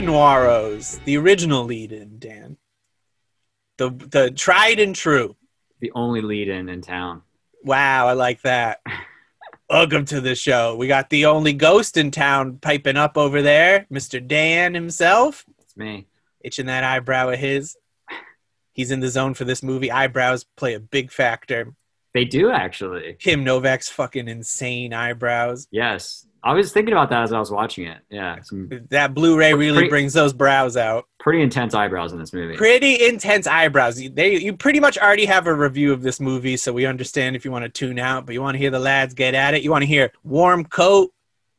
Noiros, the original lead-in, Dan. The the tried and true. The only lead in in town. Wow, I like that. Welcome to the show. We got the only ghost in town piping up over there, Mr. Dan himself, It's me. itching that eyebrow of his. He's in the zone for this movie. Eyebrows play a big factor. They do actually. Kim Novak's fucking insane eyebrows. Yes. I was thinking about that as I was watching it. Yeah. Some That Blu-ray really Pretty- brings those brows out. pretty intense eyebrows in this movie. Pretty intense eyebrows. You- They you pretty much already have a review of this movie, so we understand if you want to tune out, but you want to hear the lads get at it. You want to hear warm coat,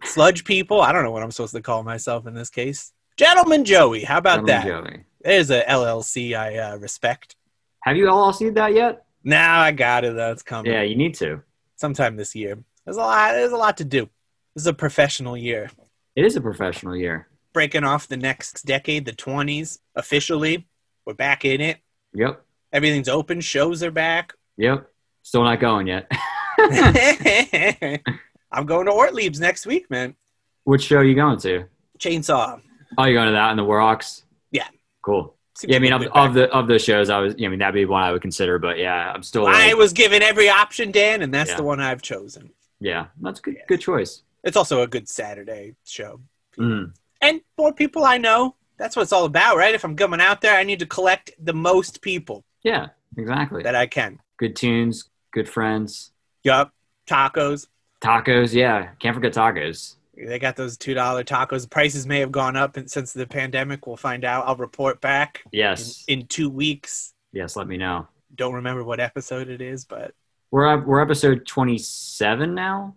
sludge people. I don't know what I'm supposed to call myself in this case. Gentleman Joey, how about Gentleman that? Joey. There's a LLC I uh, respect. Have you all seen that yet? Now I got it. That's coming. Yeah, you need to. sometime this year. There's a lot. There's a lot to do. This is a professional year. It is a professional year. Breaking off the next decade, the 20s, officially. We're back in it. Yep. Everything's open. Shows are back. Yep. Still not going yet. I'm going to Ortlieb's next week, man. Which show are you going to? Chainsaw. Oh, you're going to that and the Warhawks? Yeah. Cool. Seems Yeah, I mean, of, of the of the shows, I was, I mean, that'd be one I would consider. But yeah, I'm still. back. I was given every option, Dan, and that's Yeah. the one I've chosen. yeah, that's a good. Yes. Good choice. It's also a good Saturday show. Mm. And more people I know. That's what it's all about, right? If I'm coming out there, I need to collect the most people Yeah, exactly. that I can. Good tunes, good friends, Yup. Tacos. tacos. Yeah, can't forget tacos. They got those two dollar tacos. Prices may have gone up since the pandemic. We'll find out. I'll report back Yes, in two weeks. yes. Let me know. Don't remember what episode it is, but We're we're episode 27 now.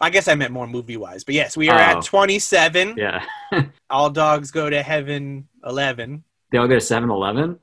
I guess I meant more movie wise. But yes, we are Oh. at twenty seven. Yeah, All dogs go to heaven. Eleven. they all go to 7-Eleven.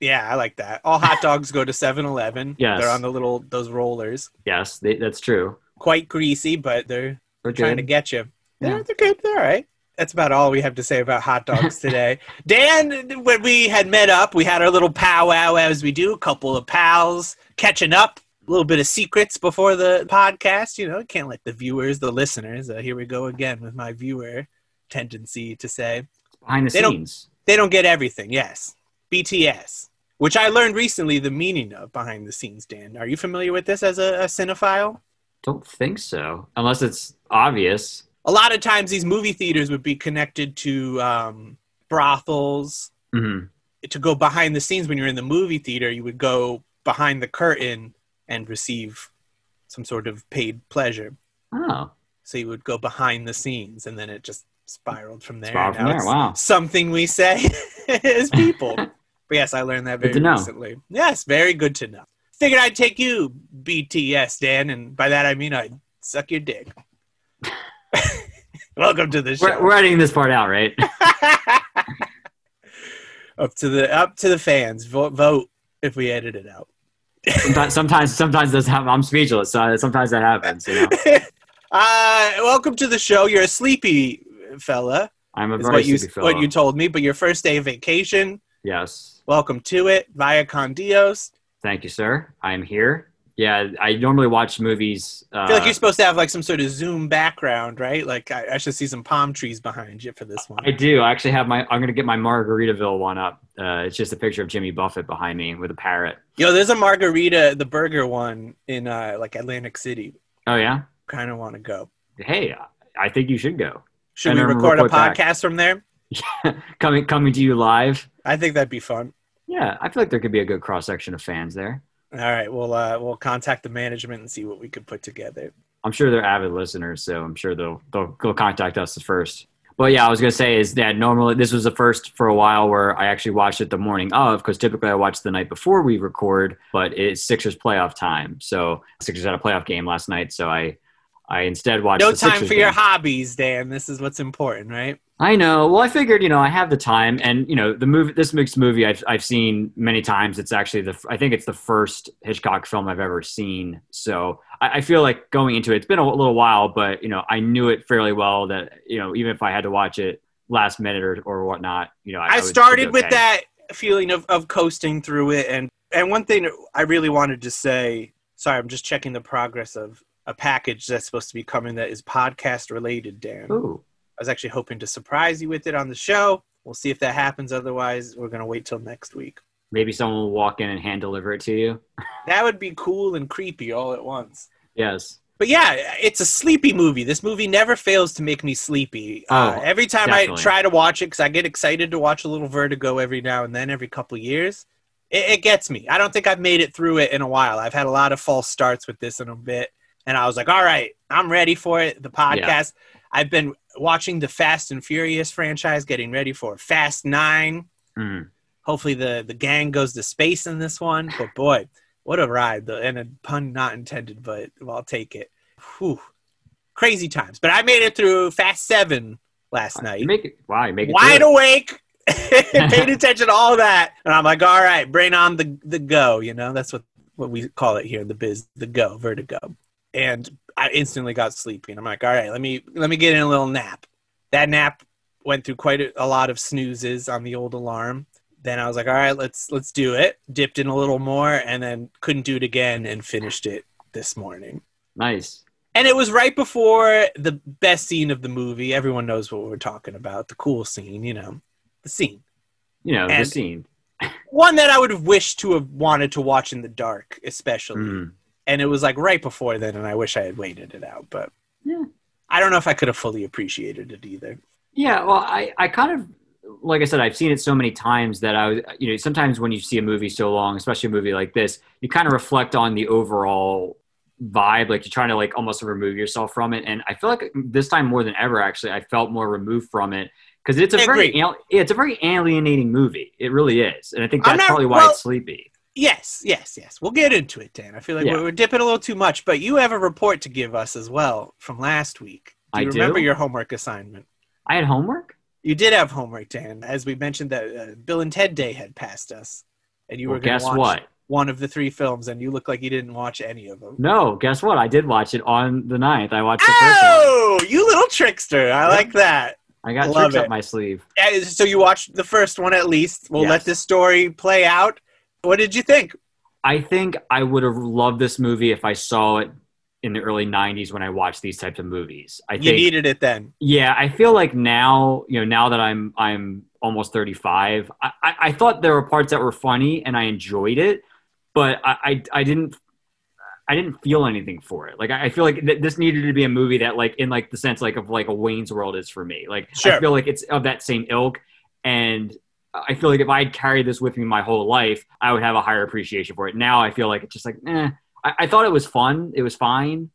Yeah, I like that. All hot dogs go to 7-Eleven. Yes. they're on the little those rollers. Yes, they, that's true. Quite greasy, but they're They're trying good. to get you. Yeah. They're, they're good. They're all right. That's about all we have to say about hot dogs today. Dan, when we had met up, we had our little powwow as we do, a couple of pals catching up, a little bit of secrets before the podcast. You know, can't let the viewers, the listeners, uh, here we go again with my viewer tendency to say, behind the They don't- scenes. they don't get everything. Yes. BTS, which I learned recently the meaning of behind the scenes, Dan. Are you familiar with this as a, a cinephile? Don't think so, unless it's obvious. a lot of times these movie theaters would be connected to um, brothels hmm to go behind the scenes when you're in the movie theater you would go behind the curtain and receive some sort of paid pleasure. Oh, so you would go behind the scenes and then it just spiraled from there. Spiraled from there, wow. something we say as people. But yes i learned that very recently. Yes very good to know. Figured i'd take you bts dan and by that i mean i'd suck your dick. Welcome to the show. we're, we're editing this part out, right? up to the up to the fans. Vote vote if we edit it out. Sometimes, sometimes, sometimes that's happen. I'm speechless. So sometimes that happens. You know, uh, welcome to the show. You're a sleepy fella, I'm a very what you sleepy fellow. what you told me. But your first day of vacation. yes. Welcome to it, via con Dios. Thank you, sir. I am here. Yeah, I normally watch movies. Uh, I feel like you're supposed to have like some sort of Zoom background, right? Like I, I should see some palm trees behind you for this one. I do. I actually have my. I'm gonna get my Margaritaville one up. Uh, it's just a picture of Jimmy Buffett behind me with a parrot. Yo, there's a margarita, the burger one in uh, like Atlantic City. Oh yeah. Kind of want to go. Hey, I think you should go. Should And we then record a report back. podcast from there? coming coming to you live. I think that'd be fun. Yeah, I feel like there could be a good cross section of fans there. All right, we'll uh, we'll contact the management and see what we could put together. I'm sure they're avid listeners, so I'm sure they'll they'll, they'll contact us first. But yeah, I was gonna say is that normally this was the first for a while where I actually watched it the morning of because typically I watch the night before we record, but it's Sixers playoff time. So Sixers had a playoff game last night, so I I instead watched. No time for your hobbies, Dan. This is what's important, right? I know. Well, I figured, you know, I have the time, and you know, the movie, this mixed movie, I've I've seen many times. It's actually the, I think it's the first Hitchcock film I've ever seen. So I, I feel like going into it, it's been a little while, but you know, I knew it fairly well. That you know, even if I had to watch it last minute or, or whatnot, you know, I, I started it'd with that feeling of, of coasting through it, and and one thing I really wanted to say. Sorry, I'm just checking the progress of a package that's supposed to be coming that is podcast related, Dan. Ooh, I was actually hoping to surprise you with it on the show. We'll see if that happens. Otherwise, we're gonna wait till next week. Maybe someone will walk in and hand deliver it to you. That would be cool and creepy all at once. Yes. But yeah, it's a sleepy movie. This movie never fails to make me sleepy. uh, Oh, every time definitely. I try to watch it, because I get excited to watch a little Vertigo every now and then, every couple years, it, it gets me. I don't think I've made it through it in a while. I've had a lot of false starts with this in a bit, and I was like, all right, I'm ready for it. The podcast. I've been watching the Fast and Furious franchise, getting ready for Fast Nine. Mm. Hopefully, the the gang goes to space in this one. But boy, what a ride! The, and a pun not intended, but I'll take it. Whew. Crazy times. But I made it through Fast Seven last night. You make it. Wow, make it. Wide through awake. Paid attention to all that, and I'm like, all right, bring on the the go. You know, that's what what we call it here in the biz, the go, vertigo. And I instantly got sleepy, and I'm like, all right, let me let me get in a little nap. That nap went through quite a, a lot of snoozes on the old alarm. Then I was like, all right, let's let's do it. Dipped in a little more, and then couldn't do it again, and finished it this morning. Nice. And it was right before the best scene of the movie. Everyone knows what we're talking about. The cool scene, you know, the scene. You know the scene. One that I would have wished to have wanted to watch in the dark, especially. Mm. And it was like right before then, and I wish I had waited it out. But Yeah. I don't know if I could have fully appreciated it either. Yeah, well, I, I kind of, like I said, I've seen it so many times that I, was- you know, sometimes when you see a movie so long, especially a movie like this, you kind of reflect on the overall vibe. Like you're trying to like almost remove yourself from it. And I feel like this time more than ever, actually, I felt more removed from it because it's a I very, al- yeah, it's a very alienating movie. It really is, and I think that's not- probably why well- it's sleepy. Yes, yes, yes. We'll get into it, Dan. I feel like Yeah. we're, we're dipping a little too much, but you have a report to give us as well from last week. Do you I do? remember your homework assignment? I had homework. You did have homework, Dan. As we mentioned, that uh, Bill and Ted Day had passed us, and you Well, were going to watch what? one of the three films, and you look like you didn't watch any of them. No, guess what? I did watch it on the 9th. I watched the first one. Oh, you little trickster! I like that. I got Love tricks it. up my sleeve. So you watched the first one at least. We'll Yes. let this story play out. What did you think? I think I would have loved this movie if I saw it in the early 90s when I watched these types of movies. I You think needed it then. yeah, I feel like now, you know, now that I'm I'm almost 35, I, I, I thought there were parts that were funny and I enjoyed it, but I, I, I didn't I didn't feel anything for it. Like I I feel like th- this needed to be a movie that like in like the sense like of like a Wayne's World is for me. Like Sure. I feel like it's of that same ilk and I feel like if I had carried this with me my whole life, I would have a higher appreciation for it. Now I feel like it's just like, eh. I, I thought it was fun. It was fine.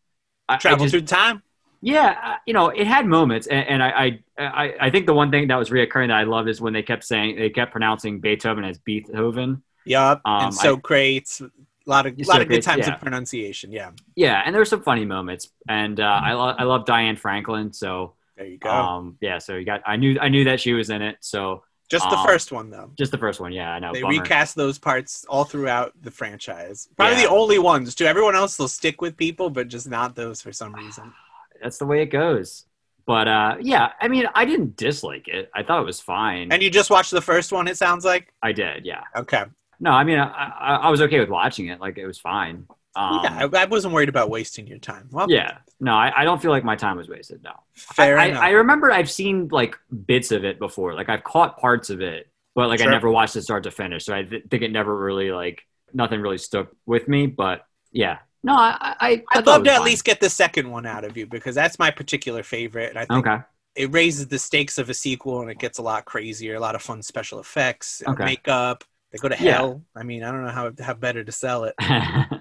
I, I Travel just- through time. yeah, uh, you know, it had moments, and, and I, I, I, think the one thing that was reoccurring that I loved is when they kept saying they kept pronouncing Beethoven as Beethoven. Yup. Um, and Socrates. A lot of a lot of good times yeah. of pronunciation. Yeah. Yeah, and there were some funny moments, and uh, I, lo- I love Diane Franklin. So, There you go. um, yeah, so you got I knew I knew that she was in it. So Just the um, first one though. just the first one, yeah, I know. They bummer. recast those parts all throughout the franchise. Probably Yeah. the only ones too. Everyone else will stick with people, but just not those for some reason. That's the way it goes. But uh, yeah, I mean, I didn't dislike it. I thought it was fine. And you just watched the first one. It sounds like. I did, yeah. Okay. No, I mean, I, I, I was okay with watching it. Like it was fine. Um, yeah, I, I wasn't worried about wasting your time. Well, yeah. No, I, I don't feel like my time was wasted. No. fair I, enough. I, I remember I've seen like bits of it before. Like I've caught parts of it, but like Sure. I never watched it start to finish. So I th- think it never really like nothing really stuck with me. But yeah, no, I I, I'd love to at fine. least get the second one out of you because that's my particular favorite. And I think Okay. it raises the stakes of a sequel and it gets a lot crazier, a lot of fun special effects, uh, Okay. makeup. They go to Yeah. hell. I mean, I don't know how how better to sell it.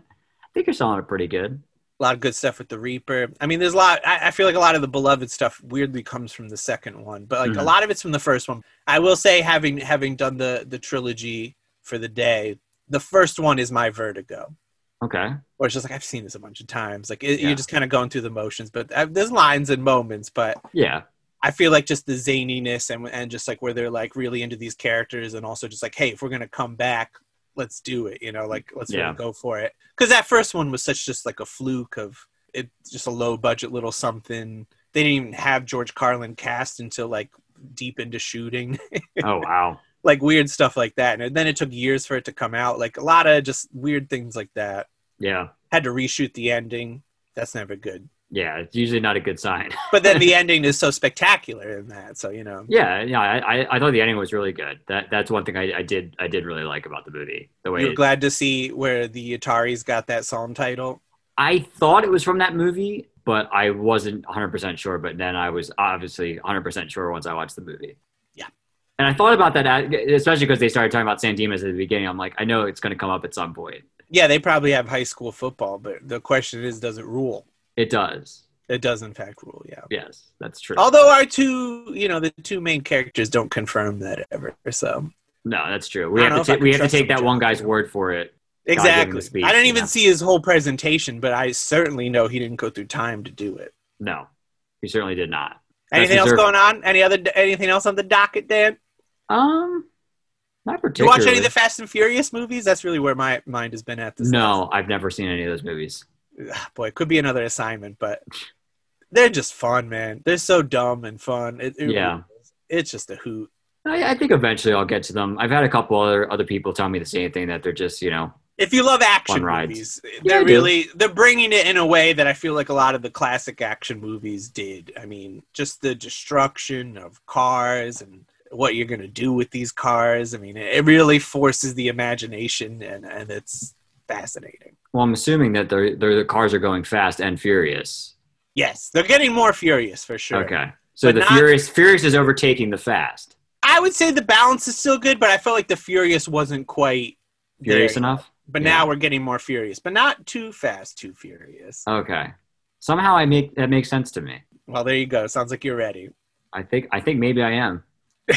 Think you're selling it pretty good. A lot of good stuff with the Reaper. I mean, there's a lot. I, I feel like a lot of the beloved stuff weirdly comes from the second one, but like a Mhm. lot of it's from the first one. I will say, having having done the the trilogy for the day, the first one is my Vertigo. Okay. Or it's just like I've seen this a bunch of times. Like it, Yeah. you're just kind of going through the motions, but uh, there's lines and moments. But Yeah. I feel like just the zaniness and and just like where they're like really into these characters, and also just like, hey, if we're gonna come back, let's do it. You know, mm, like let's Yeah. really go for it. Because that first one was such just like a fluke of it, just a low budget little something. They didn't even have George Carlin cast until like deep into shooting, Oh wow. like weird stuff like that. And then it took years for it to come out. Like a lot of just weird things like that. Yeah. Had to reshoot the ending. That's never good. Yeah, it's usually not a good sign. But then the ending is so spectacular in that. So you know, yeah, yeah, I, I, I thought the ending was really good. That that's one thing I, I did I did really like about the movie. The way you're it- glad to see where the Ataris got that song title. I thought it was from that movie, but I wasn't 100% sure. But then I was obviously 100% sure once I watched the movie. Yeah. And I thought about that, uh, especially because they started talking about San Dimas at the beginning. I'm like, I know it's going to come up at some point. Yeah, they probably have high school football, but the question is, does it rule? It does. It does, in fact, rule. Yeah. Yes, that's true. Although our two, you know, the two main characters don't confirm that ever. So no, that's true. We have to take we have to take that one guy's word for it. exactly, speech, I didn't even yeah. see his whole presentation, but I certainly know he didn't go through time to do it. No, he certainly did not. That's Anything else going on? Any other? Anything else on the docket, Dan? Um, not You particularly. watch any of the Fast and Furious movies? That's really where my mind has been at this. No, I've never seen any of those movies. Ah, boy, it could be another assignment, but they're just fun, man. They're so dumb and fun. It, it Yeah. it's just a hoot. I, I think eventually I'll get to them. I've had a couple other other people tell me the same thing that they're just you know If you love action movies, Yeah, they're really they're bringing it in a way that I feel like a lot of the classic action movies did. I mean, just the destruction of cars and what you're gonna do with these cars. I mean, it, it really forces the imagination, and and it's fascinating. Well, I'm assuming that they're, they're, the cars are going fast and furious. Yes, they're getting more furious for sure. Okay. So But the not- furious furious is overtaking the fast. I would say the balance is still good, but I felt like the furious wasn't quite Furious there. enough? But Yeah. now we're getting more furious, but not too fast, too furious. Okay. Somehow I make that makes sense to me. Well, there you go. Sounds like you're ready. I think I think maybe I am.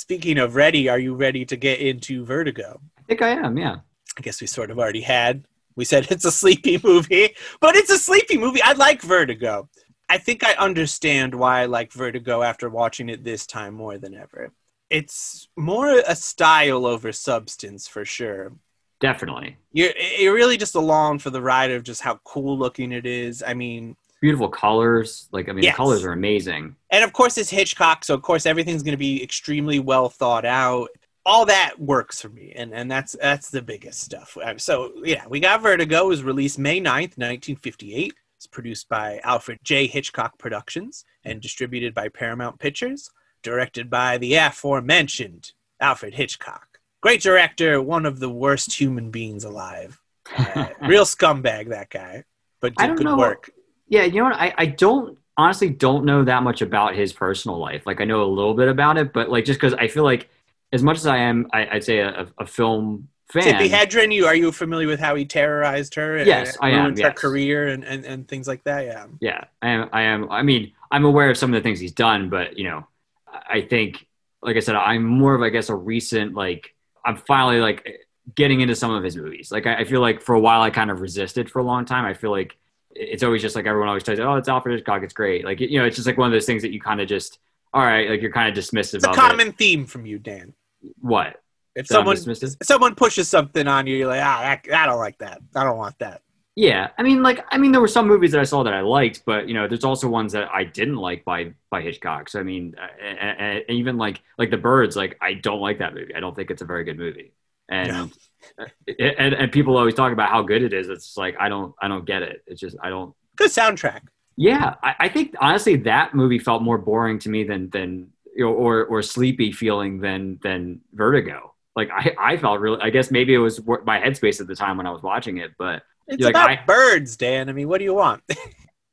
Speaking of ready, are you ready to get into Vertigo? I think I am, yeah. I guess we sort of already had. We said it's a sleepy movie, but it's a sleepy movie. I like Vertigo. I think I understand why I like Vertigo after watching it this time more than ever. It's more a style over substance for sure. Definitely. You're, you're really just along for the ride of just how cool looking it is. I mean, Beautiful colors. Like I mean Yes. the colors are amazing. and of course it's Hitchcock, so of course everything's going to be extremely well thought out. All that works for me, and and that's that's the biggest stuff. Uh, So yeah, we got Vertigo. Was released May 9th, nineteen fifty eight. It's produced by Alfred J. Hitchcock Productions and distributed by Paramount Pictures. Directed by the aforementioned Alfred Hitchcock. Great director, one of the worst human beings alive. Uh, real scumbag, that guy, but did good know. work. Yeah, you know what? I, I don't honestly don't know that much about his personal life. Like I know a little bit about it, but like just because I feel like as much as I am, I, I'd say a, a film fan. Tippi Hedren, you are you familiar with how he terrorized her? and- Yes, and I am, ruined her career and, and, and things like that. Yeah, Yeah, I am. I am. I mean, I'm aware of some of the things he's done, but you know, I think, like I said, I'm more of, I guess, a recent like. I'm finally like getting into some of his movies. Like I, I feel like for a while I kind of resisted for a long time. I feel like it's always just like everyone always tells you, "Oh, it's Alfred Hitchcock. It's great." Like you know, it's just like one of those things that you kind of just, all right, like you're kind of dismissive it's a common theme from you, Dan. What? If That someone dismissive? someone pushes something on you, you're like, ah, that, I don't like that. I don't want that. Yeah, I mean, like, I mean, there were some movies that I saw that I liked, but you know, there's also ones that I didn't like by by Hitchcock. So I mean, uh, uh, uh, even like like The Birds, like I don't like that movie. I don't think it's a very good movie, and No. uh, and, and people always talk about how good it is. It's like I don't I don't get it. It's just I don't. Good soundtrack. Yeah, I, I think honestly that movie felt more boring to me than than you know, or or sleepy feeling than than Vertigo. Like I I felt really. I guess maybe it was my headspace at the time when I was watching it, but. It's Like, about I- birds, Dan. I mean, what do you want?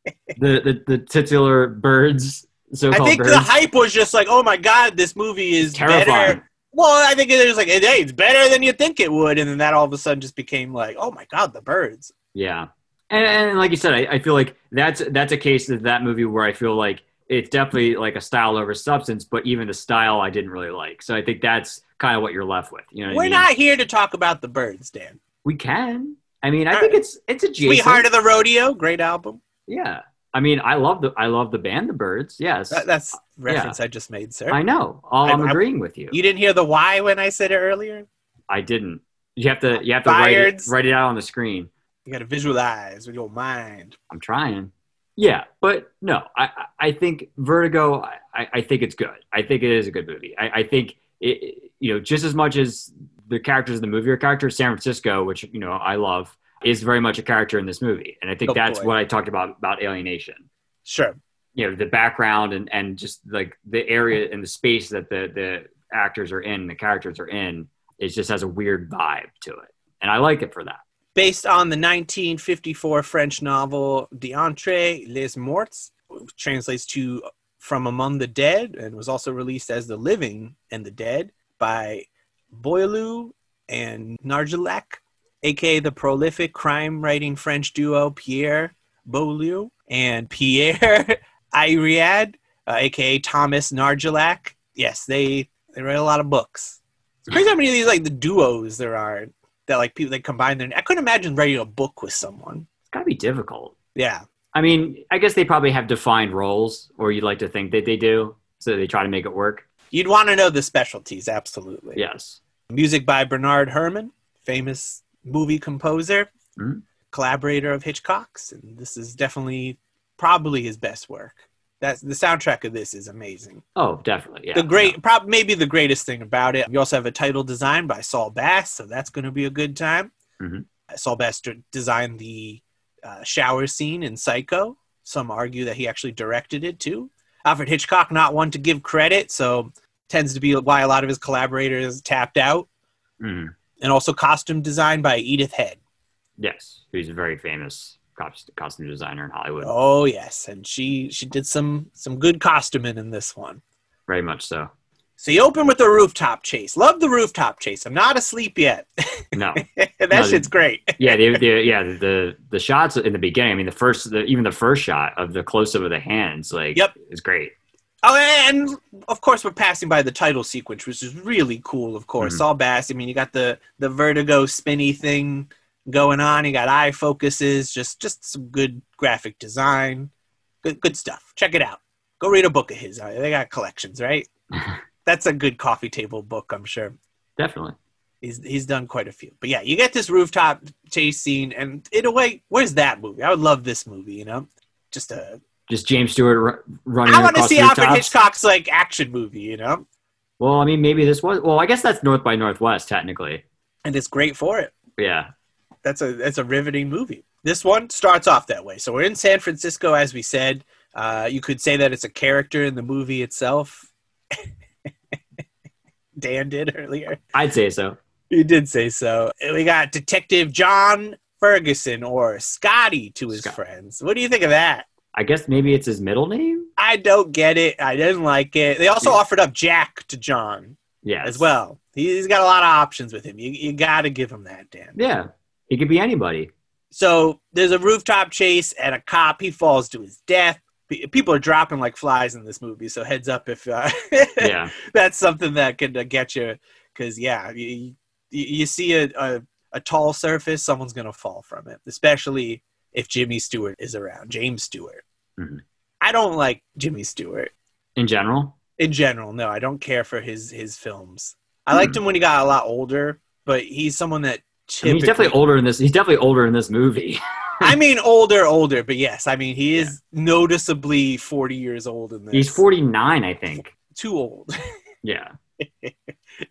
the the, the titular birds I so-called think birds the hype was just like, oh my god, this movie is terrifying better. Well, I think it was like, hey, it's better than you think it would, and then that all of a sudden just became like, oh my god, the birds. yeah and, and like you said I, I feel like that's that's a case of that movie where i feel like it's definitely like a style over substance but even the style i didn't really like so i think that's kind of what you're left with you know We're I mean? not here to talk about the birds, Dan. we can i mean i All think right. it's it's adjacent Sweetheart of the Rodeo, great album. yeah i mean i love the i love the band the birds yes That, that's uh, reference I just made, sir. i know all I- i'm I- agreeing with you You didn't hear the why when I said it earlier? i didn't you have to you have to write it, write it out on the screen You got to visualize with your mind. I'm trying. Yeah, but no, I I- I think Vertigo. I, I think it's good. I think it is a good movie. I, I think it, you know just as much as the characters in the movie are characters. San Francisco, which you know I love, is very much a character in this movie, and I think Oh, that's boy. what I talked about about Alienation. Sure. You know, the background and and just like the area and the space that the the actors are in, the characters are in, it just has a weird vibe to it, and I like it for that. Based on the 1954 French novel D'entre les Morts, which translates to From Among the Dead, and was also released as The Living and the Dead by Boileau and Narcejac, aka the prolific crime writing French duo Pierre Boileau and Pierre Ayraud, uh, aka Thomas Narcejac. Yes, they they write a lot of books. It's crazy how many of these like the duos there are that like people that combine their. I couldn't imagine writing a book with someone. It's got to be difficult. Yeah, I mean, I guess they probably have defined roles, or you'd like to think that they do, so they try to make it work. you'd want to know the specialties. Absolutely. Yes. Music by Bernard Herrmann, famous movie composer, Mhm. collaborator of Hitchcock's, and this is definitely probably his best work. That's the soundtrack of this is amazing. Oh, definitely. Yeah. the great, prob- maybe the greatest thing about it. You also have a title design by Saul Bass, so that's going to be a good time. Mhm. Saul Bass designed the uh, shower scene in Psycho. Some argue that he actually directed it too. Alfred Hitchcock, not one to give credit, so tends to be why a lot of his collaborators tapped out. Mhm. And also costume design by Edith Head. Yes, who's a very famous costume designer in Hollywood. Oh yes, and she she did some some good costuming in this one. Very much so. So you open with the rooftop chase. Love the rooftop chase. I'm not asleep yet. No. that No, shit's great. yeah, the, the yeah the, the the shots in the beginning. I mean, the first, the, even the first shot of the close up of the hands, like, Yep. is great. Oh, and of course we're passing by the title sequence, which is really cool. Of course, Mhm. Saul Bass. I mean, you got the the vertigo spinny thing going on. You got eye focuses. Just just some good graphic design. Good good stuff. Check it out. Go read a book of his. Uh, They got collections, right? That's a good coffee table book, I'm sure. Definitely. He's he's done quite a few. But yeah, you get this rooftop chase scene, and in a way, where's that movie? I would love this movie. You know, just a. Just James Stewart ru- running I want to see Alfred. Hitchcock's like action movie. You know, Well, I mean, maybe this was. Well, I guess that's North by Northwest, technically. and it's great for it. Yeah. that's a that's a riveting movie. This one starts off that way. So we're in San Francisco, as we said. Uh, you could say that it's a character in the movie itself. Dan did earlier. I'd say so. You did say so. We got Detective John Ferguson or Scotty to his Scott. friends. What do you think of that? I guess maybe it's his middle name. I don't get it. I didn't like it. They also Yeah. offered up Jack to John Yeah. as well. He's got a lot of options with him. You, you got to give him that, Dan. Yeah. he could be anybody. So there's a rooftop chase and a cop. He falls to his death. People are dropping like flies in this movie, so heads up if uh, Yeah. that's something that could uh, get you. Because yeah, you, you, you see a, a a tall surface, someone's gonna fall from it. Especially if Jimmy Stewart is around, James Stewart. Mhm. I don't like Jimmy Stewart In general. in general. No, I don't care for his his films. I liked Hmm. him when he got a lot older, but he's someone that I mean, he's definitely older in this. He's definitely older in this movie. I mean, older, older, but yes, I mean he is noticeably forty years old in this. He's 49, I think. too old, Yeah.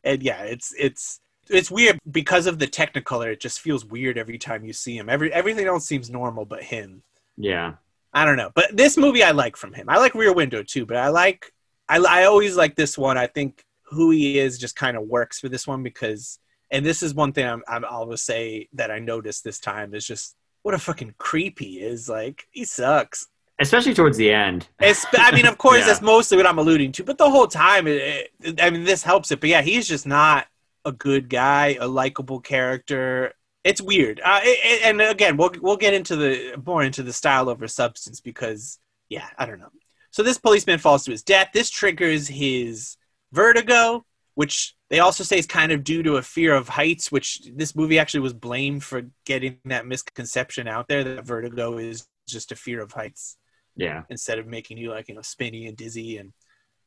and yeah, it's it's it's weird because of the Technicolor. It just feels weird every time you see him. Every everything else seems normal, but him. Yeah. I don't know, but this movie I like from him. I like Rear Window too, but I like I I always like this one. I think who he is just kind of works for this one because, and this is one thing I'm, I'm I'll always say that I noticed this time is just what a fucking creep he is. Like he sucks. Especially towards the end. It's, I mean, of course, Yeah. that's mostly what I'm alluding to, but the whole time, it, it, I mean, this helps it. But yeah, he's just not a good guy, a likable character. It's weird. Uh, it, and again, we'll we'll get into the more into the style over substance because yeah, I don't know. So this policeman falls to his death. This triggers his vertigo, which they also say is kind of due to a fear of heights, which this movie actually was blamed for getting that misconception out there that vertigo is just a fear of heights Yeah. instead of making you like you know spinny and dizzy and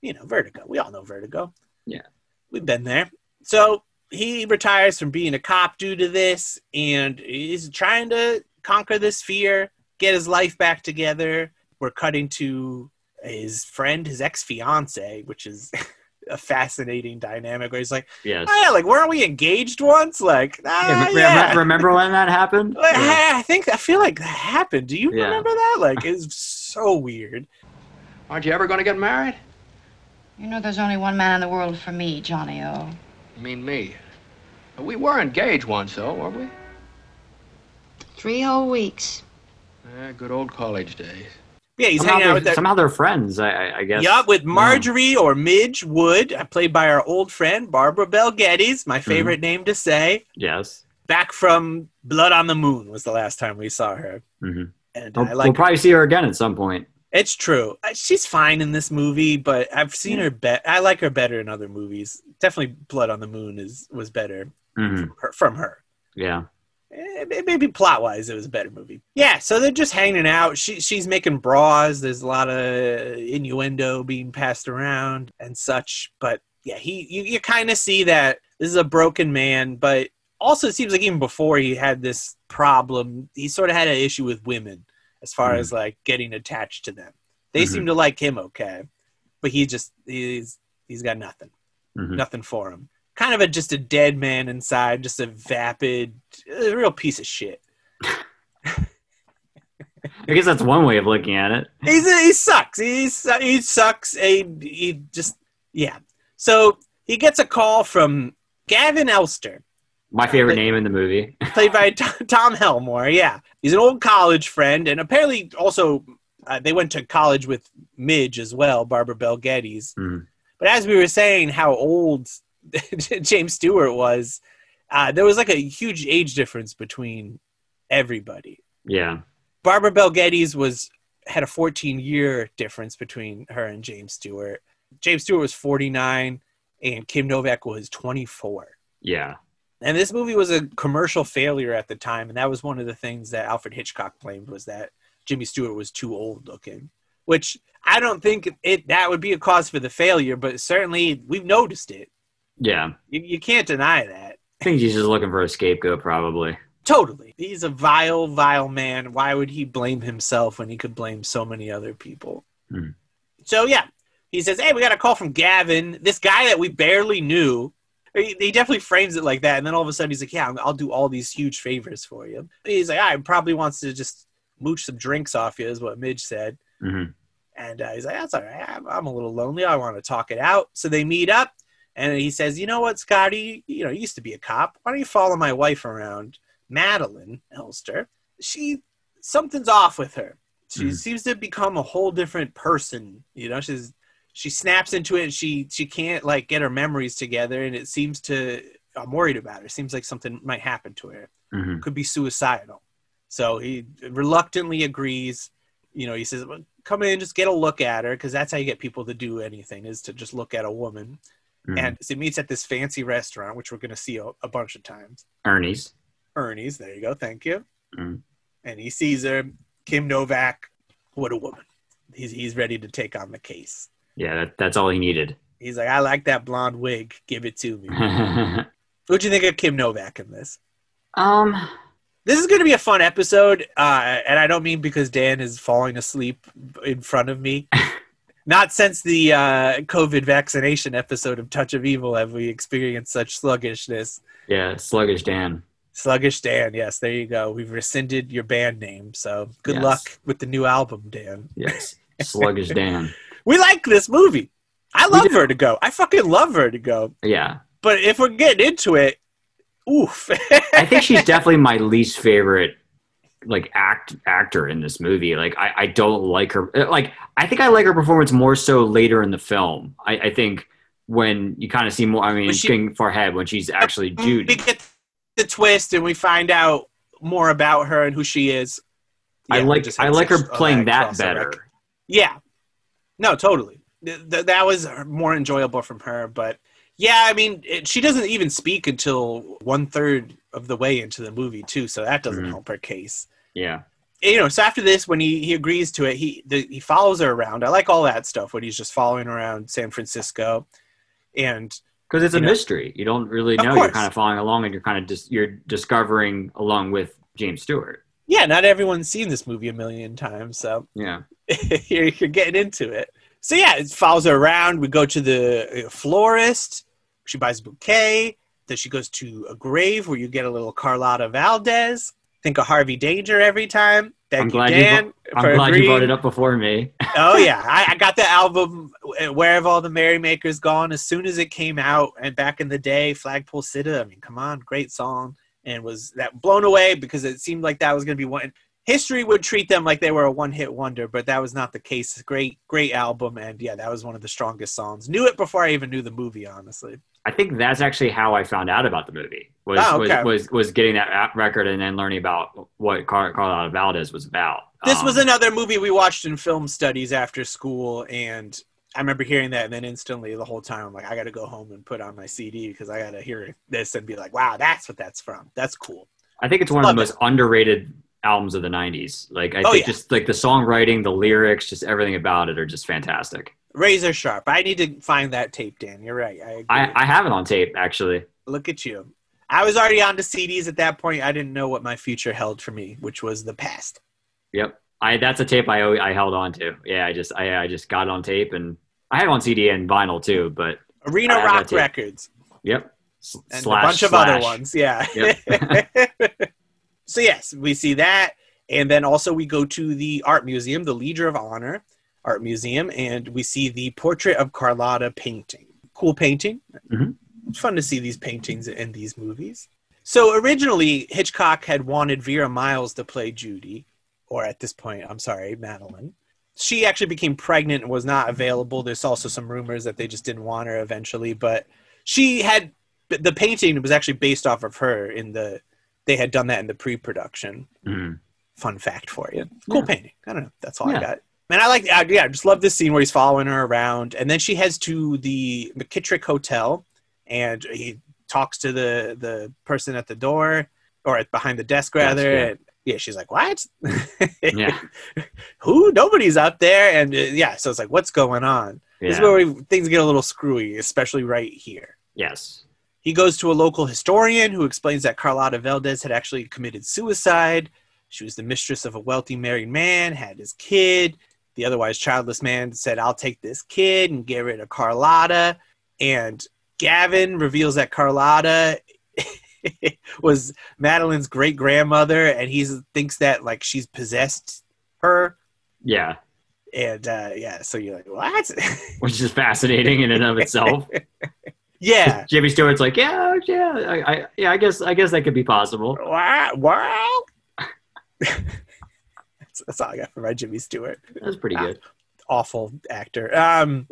you know vertigo. We all know vertigo. Yeah. we've been there. So he retires from being a cop due to this, and he's trying to conquer this fear, get his life back together. We're cutting to his friend, his ex fiance, which is a fascinating dynamic where he's like, Yes. oh yeah, like weren't we engaged once? Like, ah, Yeah, yeah. remember when that happened? Like, Yeah. I think I feel like that happened. Do you Yeah. remember that? Like, it's so weird. Aren't you ever going to get married? You know there's only one man in the world for me, Johnny O. You mean me? We were engaged once, though, weren't we? Three whole weeks. Yeah, good old college days. Yeah, he's somehow, hanging out with that. somehow they're friends. I, I, I guess. Yeah, with Marjorie or Midge Wood, uh, played by our old friend Barbara Bel Geddes, my Mm-hmm. favorite name to say. Yes. Back from Blood on the Moon was the last time we saw her, Mm-hmm. and We'll, I like. we'll probably see her again at some point. It's true. Uh, She's fine in this movie, but I've seen her bet. I like her better in other movies. Definitely, Blood on the Moon is was better hmm from her. From her. Yeah. Eh, Maybe plot wise, it was a better movie. Yeah, so they're just hanging out. She she's making bras. There's a lot of innuendo being passed around and such. But yeah, he you, you kind of see that this is a broken man. But also, it seems like even before he had this problem, he sort of had an issue with women as far Mhm. as like getting attached to them. They Mhm. seem to like him okay, but he just he's he's got nothing hmm nothing for him. Kind of a just a dead man inside, just a vapid, a real piece of shit. I guess that's one way of looking at it. He's he sucks. He's he sucks. He, he just yeah. So he gets a call from Gavin Elster, My favorite name in the movie. played by Tom Tom Helmore. Yeah, he's an old college friend, and apparently also uh, they went to college with Midge as well, Barbara Bel Geddes. Mhm. But as we were saying, how old James Stewart was, uh, there was like a huge age difference between everybody. Yeah. Barbara Bel Geddes was had a 14 year difference between her and James Stewart. James Stewart was 49, and Kim Novak was 24. Yeah. And this movie was a commercial failure at the time, and that was one of the things that Alfred Hitchcock claimed was that Jimmy Stewart was too old looking. Which I don't think it that would be a cause for the failure, but certainly we've noticed it. Yeah. You, you can't deny that. I think he's just looking for a scapegoat, probably. Totally. He's a vile, vile man. Why would he blame himself when he could blame so many other people? Hmm. So, yeah, he says, Hey, we got a call from Gavin, this guy that we barely knew. He, he definitely frames it like that. And then all of a sudden, he's like, Yeah, I'll do all these huge favors for you. He's like, I probably wants to just mooch some drinks off you, is what Midge said. hmm And uh, he's like, That's all right. I'm, I'm a little lonely. I want to talk it out. So they meet up. And he says, You know what, Scotty? You know, you used to be a cop. Why don't you follow my wife around? Madeleine Elster, she something's off with her. She Mhm. seems to become a whole different person. You know, she's she snaps into it and she she can't like get her memories together and it seems to I'm worried about her. It seems like something might happen to her. hmm Could be suicidal. So he reluctantly agrees. You know, he says, well, "Come in, just get a look at her," because that's how you get people to do anything is to just look at a woman. hmm And so he meets at this fancy restaurant, which we're going to see a, a bunch of times. Ernie's. Ernie's. There you go. Thank you. Mm. And he sees her, Kim Novak. What a woman. He's, he's ready to take on the case. Yeah, that, that's all he needed. He's like, I like that blonde wig. Give it to me. um, What'd you think of Kim Novak in this? This is going to be a fun episode. Uh, and I don't mean because Dan is falling asleep in front of me. Not since the uh, COVID vaccination episode of Touch of Evil have we experienced such sluggishness. yeah, sluggish Dan. Sluggish Dan, yes, there you go. We've rescinded your band name, so good Yes. luck with the new album, Dan. Yes, sluggish Dan. We like this movie. I love. Vertigo. I fucking love Vertigo. Yeah, But if we're getting into it, oof. I think she's definitely my least favorite like act actor in this movie. Like I, I don't like her. uh, Like I think I like her performance more so later in the film. I, I think when you kind of see more. I mean, she- far ahead when she's actually dude. we get the twist and we find out more about her and who she is. I Yeah, we like I like her playing that better. Yeah. No, totally. Th- th- that was more enjoyable from her. But yeah, I mean, it, she doesn't even speak until one third of the way into the movie, too. So that doesn't Mhm. help her case. Yeah, You know, so after this, when he, he agrees to it, he the, he follows her around. I like all that stuff when he's just following around San Francisco. And because it's a know. mystery. You don't really know. You're kind of following along, and you're kind of just you're discovering along with James Stewart. Yeah, not everyone's seen this movie a million times. So Yeah, you're, you're getting into it. So yeah, it follows her around. We go to the uh, florist. She buys a bouquet. Then she goes to a grave where you get a little Carlotta Valdez. Think of Harvey Danger every time. Thank I'm you, glad Dan. you. I'm glad you brought it up before me. oh yeah, I, I got the album uh, "Where Have All the Merrymakers Gone" as soon as it came out, and back in the day, Flagpole Sitta. I mean, come on, great song, and was that blown away because it seemed like that was going to be one. History would treat them like they were a one-hit wonder, but that was not the case. Great, great album, and yeah, that was one of the strongest songs. Knew it before I even knew the movie, honestly. I think that's actually how I found out about the movie. Was Oh, okay. was, was was getting that record and then learning about what Car- Carlotta Valdez was about. This was Um, another movie we watched in film studies after school, and I remember hearing that, and then instantly the whole time I'm like, I got to go home and put on my CD because I got to hear this and be like, wow, that's what that's from. That's cool. I think it's one of Love the most underrated albums of the '90s. Like I Oh, think yeah. just like the songwriting, the lyrics, just everything about it are just fantastic. Razor sharp. I need to find that tape, Dan. You're right. I. I, I have it on tape actually. Look at you. I was already on to CDs at that point. I didn't know what my future held for me, which was the past. Yep. I that's a tape I I held on to. Yeah, I just I, I just got it on tape and I had it on CD and vinyl too. But Arena Rock. Records yep. S- and slash, a bunch of other ones. Yeah. Yep. so yes, we see that, and then also we go to the art museum, the Legion of Honor Art Museum, and we see the portrait of Carlotta painting. Cool painting. Mhm. It's fun to see these paintings in these movies. So originally, Hitchcock had wanted Vera Miles to play Judy, or at this point, I'm sorry, Madeleine. She actually became pregnant and was not available. There's also some rumors that they just didn't want her eventually, but she had the painting was actually based off of her in the they had done that in the pre-production Mhm. fun fact for you cool Yeah. painting i don't know that's all i got man i like I, yeah i just love this scene where he's following her around and then she heads to the McKittrick hotel and he talks to the the person at the door or at, behind the desk rather yeah. and yeah she's like what Yeah. who nobody's up there and uh, yeah so it's like what's going on this is where we, things get a little screwy especially right here Yes. he goes to a local historian who explains that Carlotta Valdez had actually committed suicide. She was the mistress of a wealthy married man, had his kid. The otherwise childless man said, I'll take this kid and get rid of Carlotta. And Gavin reveals that Carlotta was Madeleine's great grandmother, and he thinks that like she's possessed her. Yeah. And uh, yeah, so you're like, what? Which is fascinating in and of itself. yeah. Jimmy Stewart's like, yeah, yeah, I, I, yeah, I guess, I guess that could be possible. Wow. wow. that's, that's all I got for my Jimmy Stewart. That's pretty Ah. good. Awful actor. Um,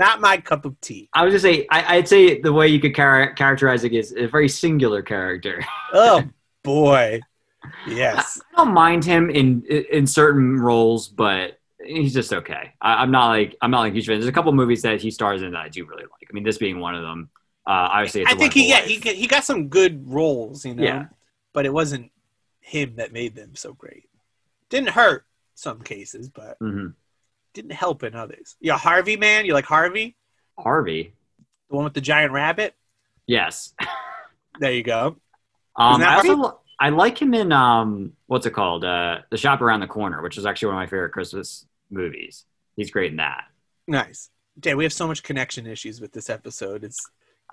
not my cup of tea. I would just say, I, I'd say the way you could char- characterize it is a very singular character. Oh boy. Yes. I don't mind him in in certain roles, but he's just okay. I, I'm not like I'm not like huge fan. There's a couple movies that he stars in that I do really like. I mean, this being one of them. Uh, obviously, it's I think he yeah he got- he got some good roles, you know. Yeah. But it wasn't him that made them so great. Didn't hurt some cases, but Mhm. Didn't help in others. Yeah, Harvey man, you like Harvey, Harvey. the one with the giant rabbit. Yes. There you go. Um, I also I like him in um, what's it called? Uh, the Shop Around the Corner, which is actually one of my favorite Christmas movies. He's great in that. Nice. Dan, we have so much connection issues with this episode. It's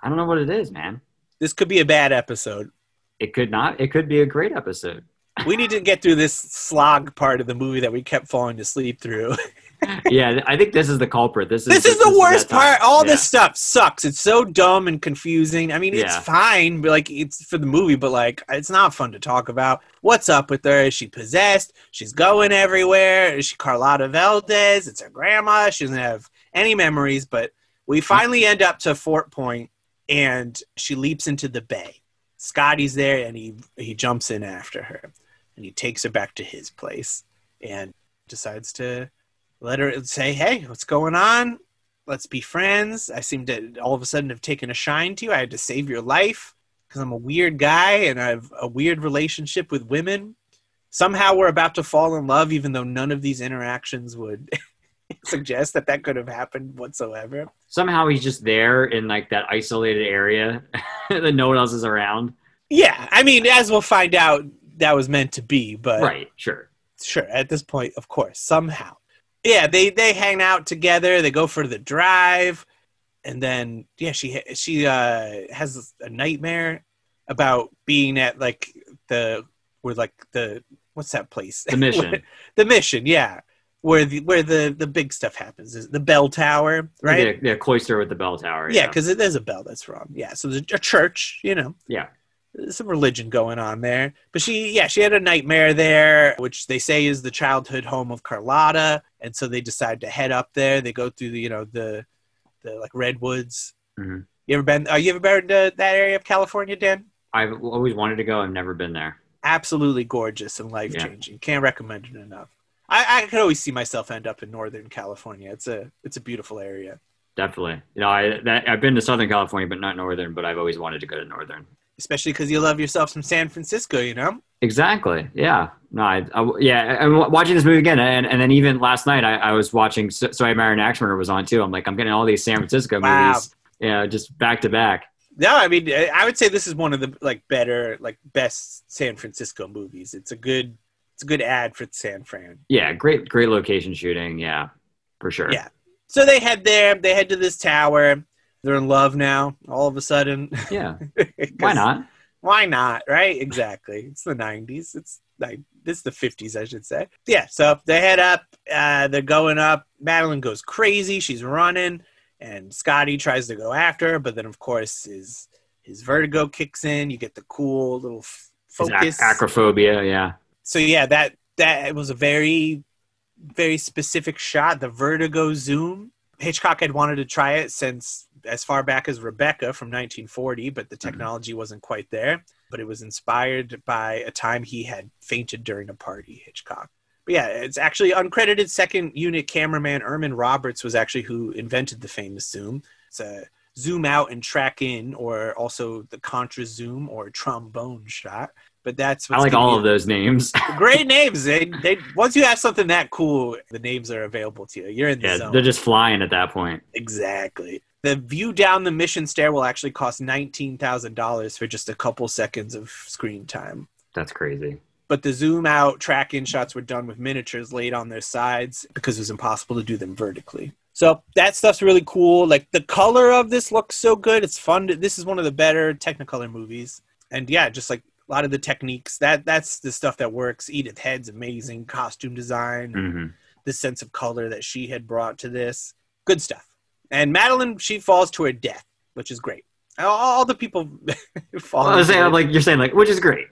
I don't know what it is, man. this could be a bad episode. It could not. It could be a great episode. We need to get through this slog part of the movie that we kept falling asleep through. yeah, I think this is the culprit. This is this is the worst part. All Yeah. this stuff sucks. It's so dumb and confusing. I mean, it's Yeah. fine, but like it's for the movie, but like it's not fun to talk about. What's up with her? Is she possessed? She's going everywhere. Is she Carlotta Valdez? It's her grandma. She doesn't have any memories, but we mm. finally end up to Fort Point and she leaps into the bay. Scotty's there and he he jumps in after her and he takes her back to his place and decides to let her say, "Hey, what's going on? Let's be friends." I seem to all of a sudden have taken a shine to you. I had to save your life because I'm a weird guy and I have a weird relationship with women. Somehow we're about to fall in love, even though none of these interactions would suggest that that could have happened whatsoever. Somehow he's just there in like that isolated area that no one else is around. Yeah, I mean, as we'll find out, that was meant to be, but right. Sure. sure at this point of course somehow yeah, they they hang out together. They go for the drive, and then yeah, she she uh, has a nightmare about being at like the where like the what's that place? The mission. the mission, yeah. Where the where the the big stuff happens is the bell tower, right? Yeah, yeah, cloister with the bell tower. Yeah, because there's a bell that's wrong. Yeah, so there's a church, you know. Yeah. Some religion going on there. But she, yeah, she had a nightmare there, which they say is the childhood home of Carlotta, and so they decide to head up there. They go through the, you know, the, the like redwoods. Mhm. You ever been? Are you ever been to that area of California, Dan? I've always wanted to go. I've never been there. Absolutely gorgeous and life changing. Can't recommend it enough. I, I could always see myself end up in Northern California. It's a it's a beautiful area. Definitely. You know, I that, I've been to Southern California, but not Northern. But I've always wanted to go to Northern. Especially because you love yourself some San Francisco, you know? Exactly. Yeah. No. I, I yeah. I'm watching this movie again, and, and then even last night I, I was watching. So, so I Married an Axe Murderer was on too. I'm like, I'm getting all these San Francisco Wow. movies. Yeah, just back to back. No, I mean, I I would say this is one of the like better, like best San Francisco movies. It's a good, it's a good ad for San Fran. Yeah, great, great location shooting. Yeah, for sure. Yeah. So they head there. They head to this tower. They're in love now. All of a sudden, Yeah. Why not? Why not? Right? Exactly. It's the '90s. It's like this is the '50s, I should say. Yeah. So they head up. Uh, they're going up. Madeleine goes crazy. She's running, and Scotty tries to go after her, but then of course his his vertigo kicks in. You get the cool little f- His ac- focus. acrophobia. Yeah. so yeah, that that it was a very very specific shot. The vertigo zoom. Hitchcock had wanted to try it since as far back as Rebecca from 1940, but the mhm. technology wasn't quite there. But it was inspired by a time he had fainted during a party. Hitchcock. But yeah, it's actually uncredited second unit cameraman Irmin Roberts was actually who invented the famous zoom. It's a zoom out and track in, or also the contra zoom or trombone shot. But that's I like all be- of those names. great names. They, they once you have something that cool, the names are available to you. You're in the yeah, zone. they're just flying at that point. exactly. The view down the mission stair will actually cost nineteen thousand dollars for just a couple seconds of screen time. That's crazy. But the zoom out track in shots were done with miniatures laid on their sides because it was impossible to do them vertically. So that stuff's really cool. Like the color of this looks so good. It's fun. To, this is one of the better Technicolor movies. And yeah, just like a lot of the techniques that that's the stuff that works. Edith Head's amazing costume design, hmm the sense of color that she had brought to this. Good stuff. And Madeleine, she falls to her death, which is great. All, all the people fall. Well, I was saying, it. like you're saying, like which is great.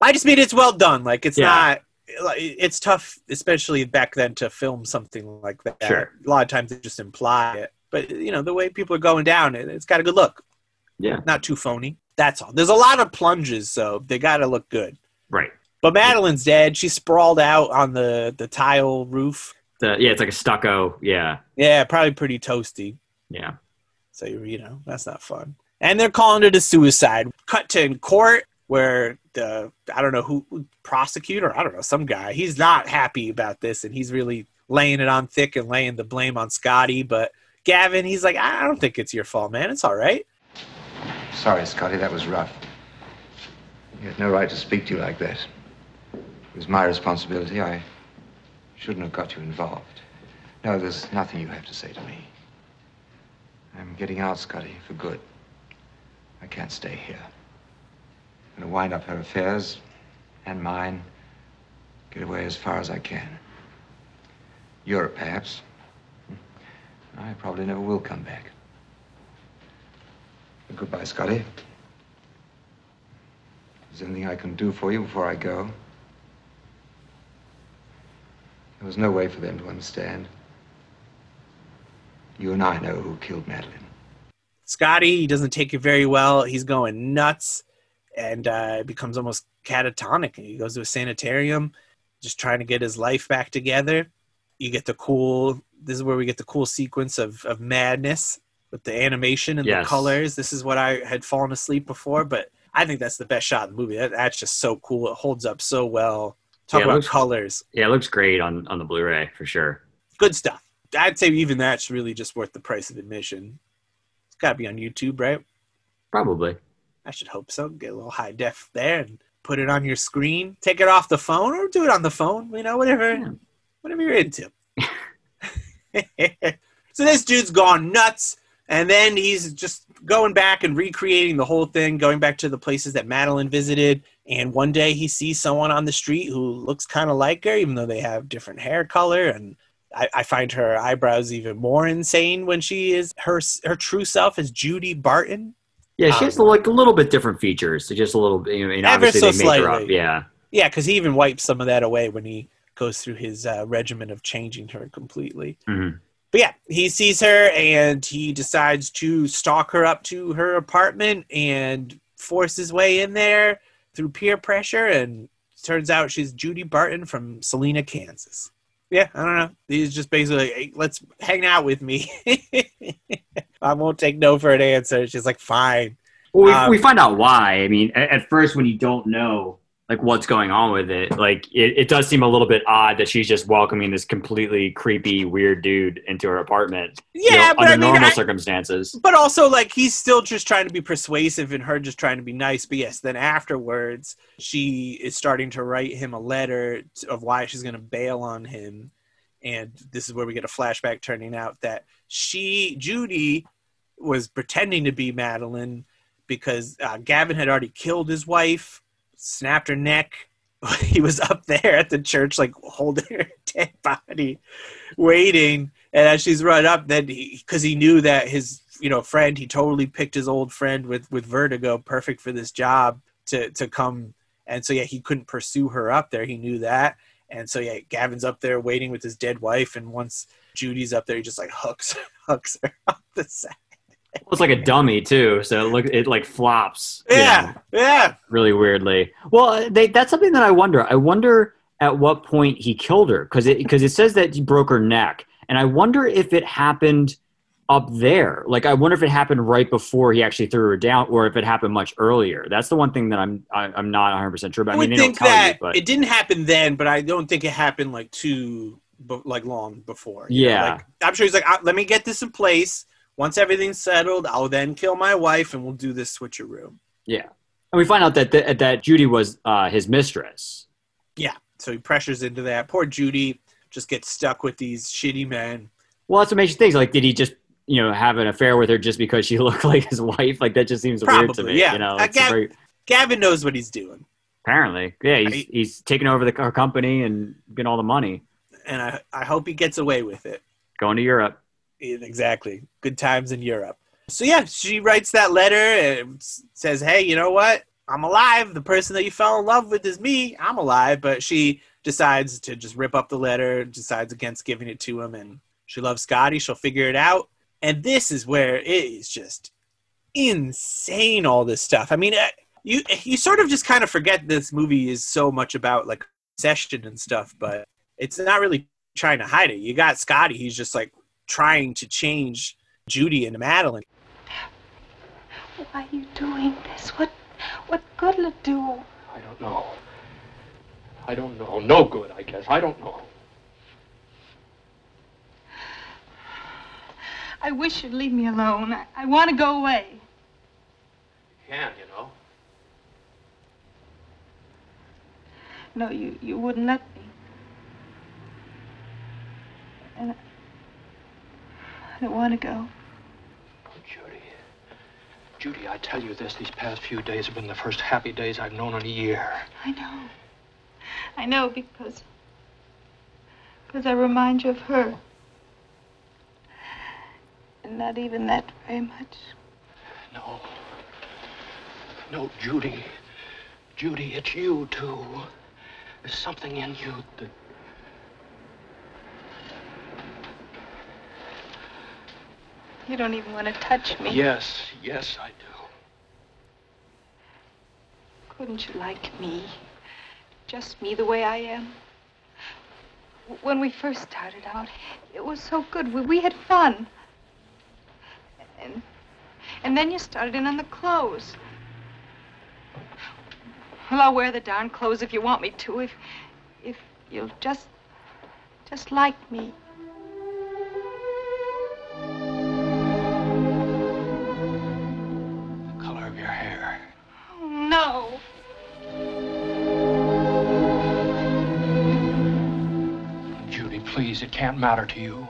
I just mean it's well done. Like it's Yeah. not. It's tough, especially back then, to film something like that. Sure. A lot of times they just imply it, but you know the way people are going down, it's got a good look. Yeah. Not too phony. That's all. There's a lot of plunges, so they got to look good. Right. But Madeleine's dead. She's sprawled out on the the tile roof. The, yeah, it's like a stucco. Yeah. Yeah, probably pretty toasty. Yeah. So you know that's not fun. And they're calling it a suicide. Cut to in court where the I don't know who prosecutor I don't know some guy he's not happy about this and he's really laying it on thick and laying the blame on Scotty. But Gavin he's like I don't think it's your fault, man. It's all right. Sorry, Scotty, that was rough. You had no right to speak to you like that. It was my responsibility. I shouldn't have got you involved. No, there's nothing you have to say to me. I'm getting out, Scotty, for good. I can't stay here. I'm gonna wind up her affairs and mine. Get away as far as I can. Europe, perhaps. I probably never will come back. Goodbye, Scotty. Is there anything I can do for you before I go? There was no way for them to understand. You and I know who killed Madeleine. Scotty he doesn't take it very well. He's going nuts and uh, becomes almost catatonic. He goes to a sanitarium, just trying to get his life back together. You get the cool. This is where we get the cool sequence of of madness with the animation and Yes. the colors. This is what I had fallen asleep before, but I think that's the best shot in the movie. That, that's just so cool. It holds up so well. Talk Yeah, about looks- colors. Yeah, it looks great on on the Blu-ray for sure. Good stuff. I'd say even that's really just worth the price of admission. It's got to be on YouTube, right? Probably. I should hope so. Get a little high def there and put it on your screen. Take it off the phone or do it on the phone. You know, whatever, Yeah. whatever you're into. so this dude's gone nuts, and then he's just going back and recreating the whole thing, going back to the places that Madeleine visited. And one day he sees someone on the street who looks kind of like her, even though they have different hair color. And I, I find her eyebrows even more insane when she is her her true self is Judy Barton. Yeah, she has Um, like a little bit different features. So just a little bit. You know, and obviously so they make her up. slightly. Yeah. Yeah, because he even wipes some of that away when he goes through his uh, regimen of changing her completely. Mhm. But yeah, he sees her and he decides to stalk her up to her apartment and force his way in there through peer pressure. And turns out she's Judy Barton from Salina, Kansas. Yeah, I don't know. He's just basically, like, hey, let's hang out with me. I won't take no for an answer. She's like, fine. Well, we, Um, we find out why. I mean, at, at first, when you don't know like what's going on with it, like it, it does seem a little bit odd that she's just welcoming this completely creepy, weird dude into her apartment. you know, Yeah, but under I mean, normal I- circumstances. but also like he's still just trying to be persuasive and her just trying to be nice but yes then afterwards she is starting to write him a letter of why she's going to bail on him and this is where we get a flashback turning out that she judy was pretending to be madeleine because uh, gavin had already killed his wife snapped her neck. He was up there at the church like holding her dead body waiting. And as she's run up then because he, knew that his you know friend he totally picked his old friend with with vertigo perfect for this job to to come. And so yeah he couldn't pursue her up there. He knew that. And so yeah gavin's up there waiting with his dead wife. And once judy's up there he just like hooks hooks her up the Well, it's like a dummy too, so it look it like flops. you yeah know, yeah really weirdly. Well, they, that's something that I wonder. I wonder at what point he killed her because it because it says that he broke her neck, and I wonder if it happened up there. Like I wonder if it happened right before he actually threw her down, or if it happened much earlier. That's the one thing that I'm I, I'm not 100 percent sure about. I I would mean, think that you, but it didn't happen then, but I don't think it happened like too, like long before. Yeah. like, I'm sure he's like, "Ah, let me get this in place. Once everything's settled, I'll then kill my wife, and we'll do this switcheroo. yeah. And we find out that that, that Judy was uh, his mistress. Yeah. So he pressures into that. Poor Judy just gets stuck with these shitty men. Well, that's what makes you think. Like, did he just you know have an affair with her just because she looked like his wife? Like that just seems weird to me. yeah. You know, a get- very- Gavin knows what he's doing, apparently, yeah, he's I- he's taking over the her company and getting all the money, and I, I hope he gets away with it. going to Europe. Exactly. Good times in Europe. So yeah, she writes that letter and says, "Hey, you know what? I'm alive. The person that you fell in love with is me. I'm alive." But she decides to just rip up the letter, decides against giving it to him, and she loves Scotty. She'll figure it out. And this is where it is just insane. All this stuff. I mean, uh, you you sort of just kind of forget this movie is so much about like obsession and stuff, but it's not really trying to hide it. You got Scotty. He's just like trying to change Judy and Madeleine. Why are you doing this? What what good will it do? I don't know. I don't know. No good, I guess. I don't know. I wish you'd leave me alone. I, I want to go away. You can, you know. No, you, you wouldn't let me. And I, I don't want to go. Oh, Judy. Judy, I tell you this, these past few days have been the first happy days I've known in a year. I know. I know because because I remind you of her. And not even that very much. No. No, Judy. Judy, it's you, too. There's something in you that. You don't even want to touch me. Yes, yes, I do. Couldn't you like me? Just me the way I am? When we first started out, it was so good. We, we had fun. And, and then you started in on the clothes. Well, I'll wear the darn clothes if you want me to, if, if you'll just, just like me. Judy, please, it can't matter to you.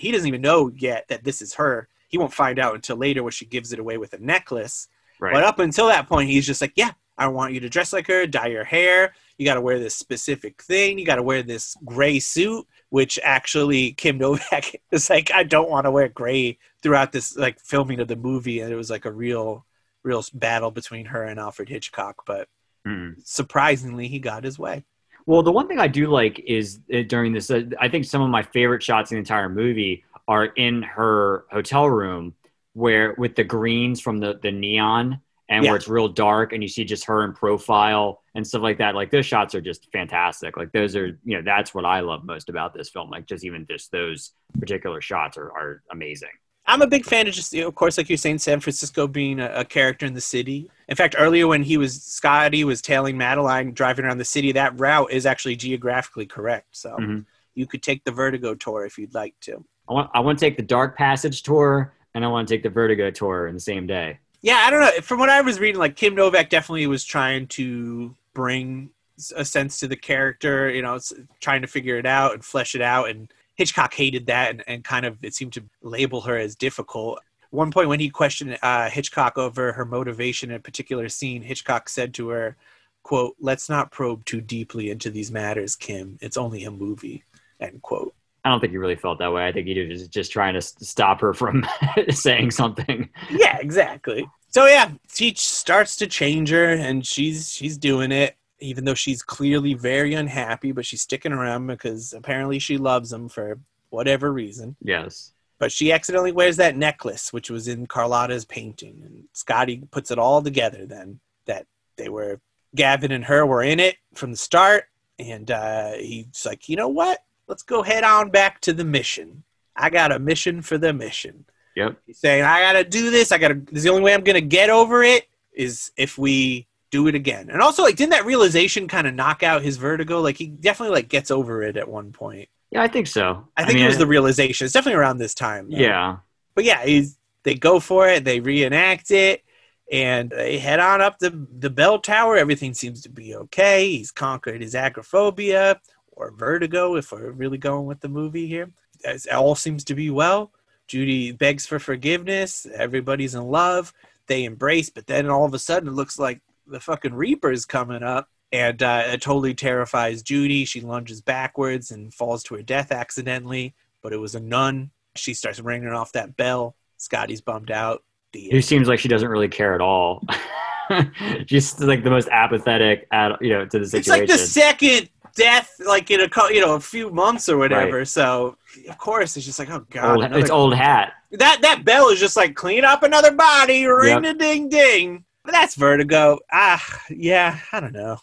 He doesn't even know yet that this is her. He won't find out until later when she gives it away with a necklace. Right. But up until that point, he's just like, yeah, I want you to dress like her, dye your hair. You got to wear this specific thing. You got to wear this gray suit, which actually Kim Novak is like, I don't want to wear gray throughout this like filming of the movie, and it was like a real, real battle between her and Alfred Hitchcock. But Hmm. surprisingly, he got his way. Well, the one thing I do like is uh, during this, uh, I think some of my favorite shots in the entire movie are in her hotel room where with the greens from the, the neon and Yeah. where it's real dark and you see just her in profile and stuff like that. Like those shots are just fantastic. Like those are, you know, that's what I love most about this film. Like just even just those particular shots are, are amazing. I'm a big fan of just, of course, like you're saying, San Francisco being a, a character in the city. In fact, earlier when he was Scotty was tailing Madeleine driving around the city, that route is actually geographically correct. So Mhm. you could take the Vertigo tour if you'd like to. I want, I want to take the Dark Passage tour and I want to take the Vertigo tour in the same day. Yeah, I don't know. From what I was reading, like Kim Novak definitely was trying to bring a sense to the character, you know, trying to figure it out and flesh it out. And Hitchcock hated that and, and kind of it seemed to label her as difficult. One point when he questioned uh, Hitchcock over her motivation in a particular scene, Hitchcock said to her, "quote Let's not probe too deeply into these matters, Kim. It's only a movie." End quote. I don't think he really felt that way. I think he was just trying to stop her from saying something. yeah, exactly. So yeah, she starts to change her, and she's she's doing it, even though she's clearly very unhappy. But she's sticking around because apparently she loves him for whatever reason. Yes. But she accidentally wears that necklace, which was in Carlotta's painting, and Scotty puts it all together. Then that they were Gavin and her were in it from the start, and uh, he's like, you know what? Let's go head on back to the mission. I got a mission for the mission. Yep. He's saying, I gotta do this. I gotta. This is the only way I'm gonna get over it is if we do it again. And also, like, didn't that realization kind of knock out his vertigo? Like, he definitely like gets over it at one point. Yeah, I think so. I think mean, it was the realization. It's definitely around this time. though. Yeah. but yeah, he's they go for it. They reenact it, and they head on up the the bell tower. Everything seems to be okay. He's conquered his agoraphobia or vertigo, if we're really going with the movie here. It all seems to be well. Judy begs for forgiveness. Everybody's in love. They embrace, but then all of a sudden it looks like the fucking Reaper's coming up. And uh, it totally terrifies Judy. She lunges backwards and falls to her death accidentally. But it was a nun. She starts ringing off that bell. Scotty's bummed out. The Who seems like she doesn't really care at all. She's like the most apathetic at you know to the situation. it's like the second death, like in a you know a few months or whatever. So of course it's just like oh god, old, another- it's old hat. that that bell is just like clean up another body, ring a ding ding. But that's Vertigo. Ah, yeah, I don't know.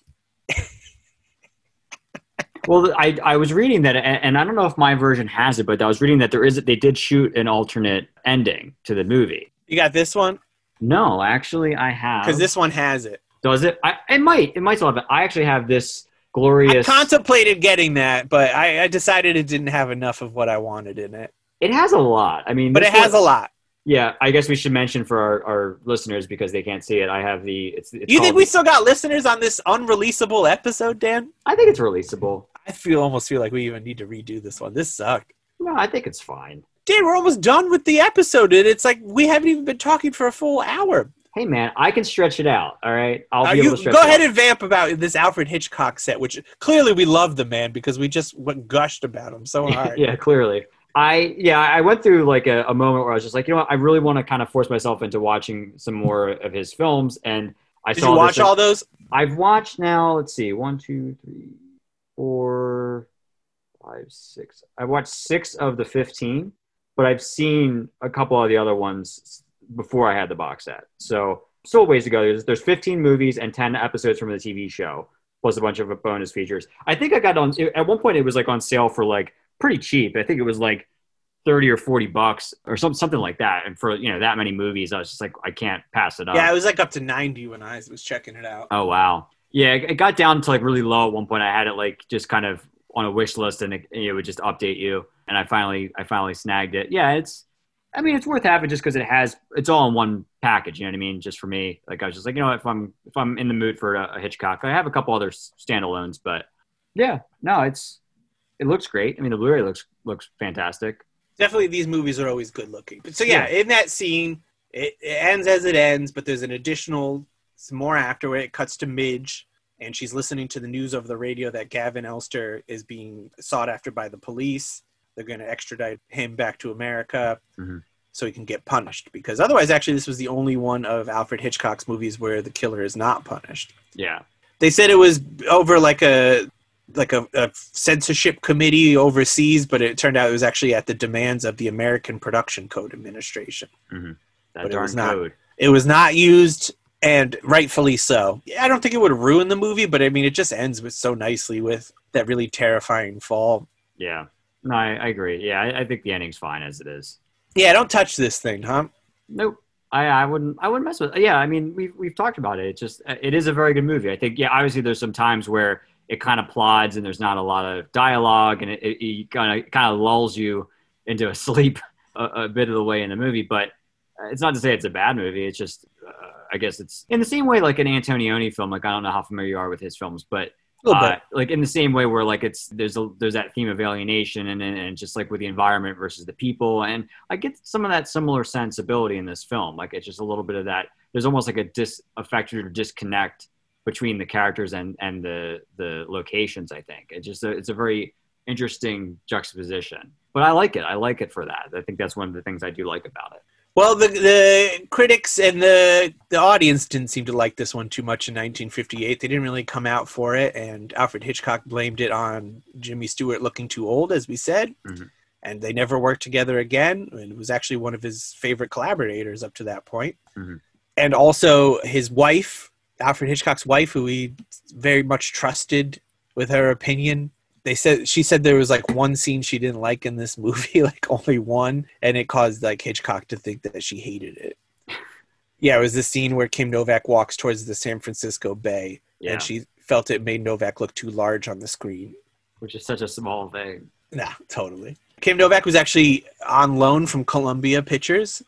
Well, I I was reading that, and, and I don't know if my version has it, but I was reading that there is it they did shoot an alternate ending to the movie. You got this one No, actually, I have. because this one has it. does it? I it might it might still have it. I actually have this I glorious. contemplated getting that, but I, I decided it didn't have enough of what I wanted in it. it has a lot. I mean, But it has one- a lot. Yeah, I guess we should mention for our, our listeners because they can't see it. I have the. It's. it's You think we still got listeners on this unreleasable episode, Dan? I think it's releasable. I feel almost feel like we even need to redo this one. This sucked. No, I think it's fine. Dan, we're almost done with the episode, and it's like we haven't even been talking for a full hour. Hey man, I can stretch it out. All right, I'll Uh, be able to stretch go it ahead out. and vamp about this Alfred Hitchcock set, which clearly we love the man because we just went gushed about him so hard. yeah, clearly. I yeah, I went through like a, a moment where I was just like, you know what, I really want to kind of force myself into watching some more of his films, and I Did saw you watch this, all those? I've watched now. Let's see, one, two, three, four, five, six. I've watched six of the fifteen, but I've seen a couple of the other ones before I had the box set. So still ways to go. There's, there's 15 movies and 10 episodes from the TV show, plus a bunch of bonus features. I think I got on at one point. It was like on sale for like pretty cheap. I think it was like 30 or 40 bucks or some, something like that. And for you know that many movies, I was just like, I can't pass it up. Yeah, it was like up to ninety when I was checking it out. Oh wow. Yeah, it it got down to like really low at one point. I had it like just kind of on a wish list, and it, it would just update you. And I finally, I finally snagged it. Yeah, it's I mean, it's worth having just because it has it's all in one package. You know what I mean? Just for me, like I was just like, you know, if I'm if I'm in the mood for a, a Hitchcock, I have a couple other standalones, but yeah, no, it's it looks great. I mean, the Blu-ray looks looks fantastic. Definitely, these movies are always good looking. But so yeah, in that scene, it, it ends as it ends, but there's an additional some more after it. It cuts to Midge, and she's listening to the news over the radio that Gavin Elster is being sought after by the police. They're going to extradite him back to America Mhm. so he can get punished. Because otherwise, actually, this was the only one of Alfred Hitchcock's movies where the killer is not punished. Yeah, They said it was over like a like a, a censorship committee overseas, but it turned out it was actually at the demands of the American Production Code Administration. Mm-hmm. that But it darn was not- code. It was not used, and rightfully so. I don't think it would ruin the movie, but I mean, it just ends with so nicely with that really terrifying fall. Yeah, no, I, I agree. Yeah, I, I think the ending's fine as it is. Yeah, don't touch this thing, huh? Nope. I, I wouldn't I wouldn't mess with it. Yeah, I mean we've we've talked about it. It's just it is a very good movie. I think yeah, obviously there's some times where it kind of plods and there's not a lot of dialogue and it, it, it kind of kind of lulls you into a sleep a, a bit of the way in the movie. But uh, it's not to say it's a bad movie. It's just uh, I guess it's in the same way like an Antonioni film. Like I don't know how familiar you are with his films, but uh, like in the same way where like it's there's a there's that theme of alienation and, and and just like with the environment versus the people and I get some of that similar sensibility in this film like it's just a little bit of that there's almost like a disaffected or disconnect between the characters and and the the locations I think it's just a, it's a very interesting juxtaposition but I like it I like it for that I think that's one of the things I do like about it Well, the the critics and the the audience didn't seem to like this one too much in 1958. They didn't really come out for it, and Alfred Hitchcock blamed it on Jimmy Stewart looking too old, as we said. Mhm. And they never worked together again. And it was actually one of his favorite collaborators up to that point. Mhm. And also his wife, Alfred Hitchcock's wife, who he very much trusted with her opinion, they said she said there was like one scene she didn't like in this movie, like only one, and it caused like Hitchcock to think that she hated it. Yeah, it was the scene where Kim Novak walks towards the San Francisco Bay, yeah and she felt it made Novak look too large on the screen. which is such a small thing Nah, totally. Kim Novak was actually on loan from Columbia Pictures,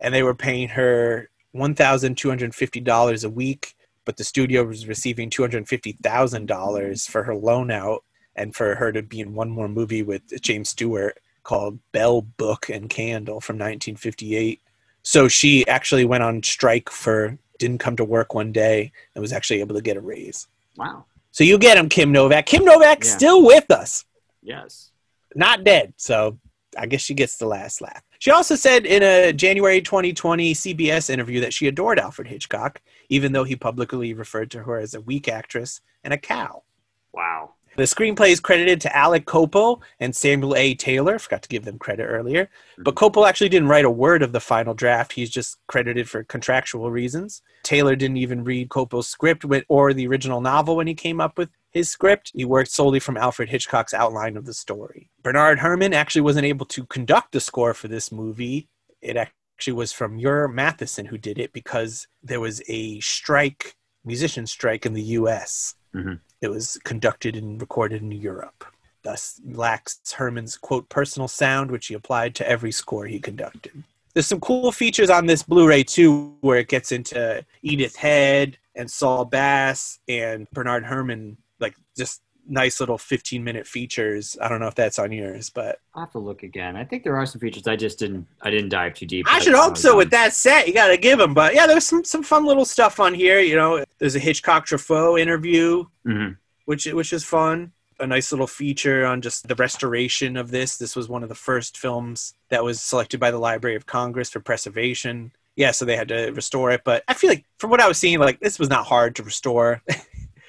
and they were paying her one thousand two hundred fifty dollars a week. But the studio was receiving two hundred fifty thousand dollars for her loan out, and for her to be in one more movie with James Stewart called Bell Book and Candle from nineteen fifty eight. So she actually went on strike for didn't come to work one day and was actually able to get a raise. wow So you get him, Kim Novak. Kim Novak's Yeah. still with us yes not dead. So I guess she gets the last laugh. She also said in a January 2020 CBS interview that she adored Alfred Hitchcock, even though he publicly referred to her as a weak actress and a cow. wow The screenplay is credited to Alec Coppel and Samuel A. Taylor. Forgot to give them credit earlier. Mm-hmm. But Coppel actually didn't write a word of the final draft. He's just credited for contractual reasons. Taylor didn't even read Coppel's script or the original novel when he came up with his script. He worked solely from Alfred Hitchcock's outline of the story. Bernard Herrmann actually wasn't able to conduct the score for this movie. It actually was from Muir Mathieson who did it because there was a strike, musician strike in the U.S. Mhm. It was conducted and recorded in Europe. Thus lacks Herrmann's quote personal sound, which he applied to every score he conducted. There's some cool features on this Blu-ray too, where it gets into Edith Head and Saul Bass and Bernard Herrmann, like just nice little 15 minute features. I don't know if that's on yours, but I'll have to look again. I think there are some features I just didn't I didn't dive too deep. I should hope so with that set. You got to give them. But yeah, there's some some fun little stuff on here. You know, there's a Hitchcock Truffaut interview, hmm which which is fun. A nice little feature on just the restoration of this. This was one of the first films that was selected by the Library of Congress for preservation. Yeah, so they had to restore it. But I feel like from what I was seeing, like this was not hard to restore.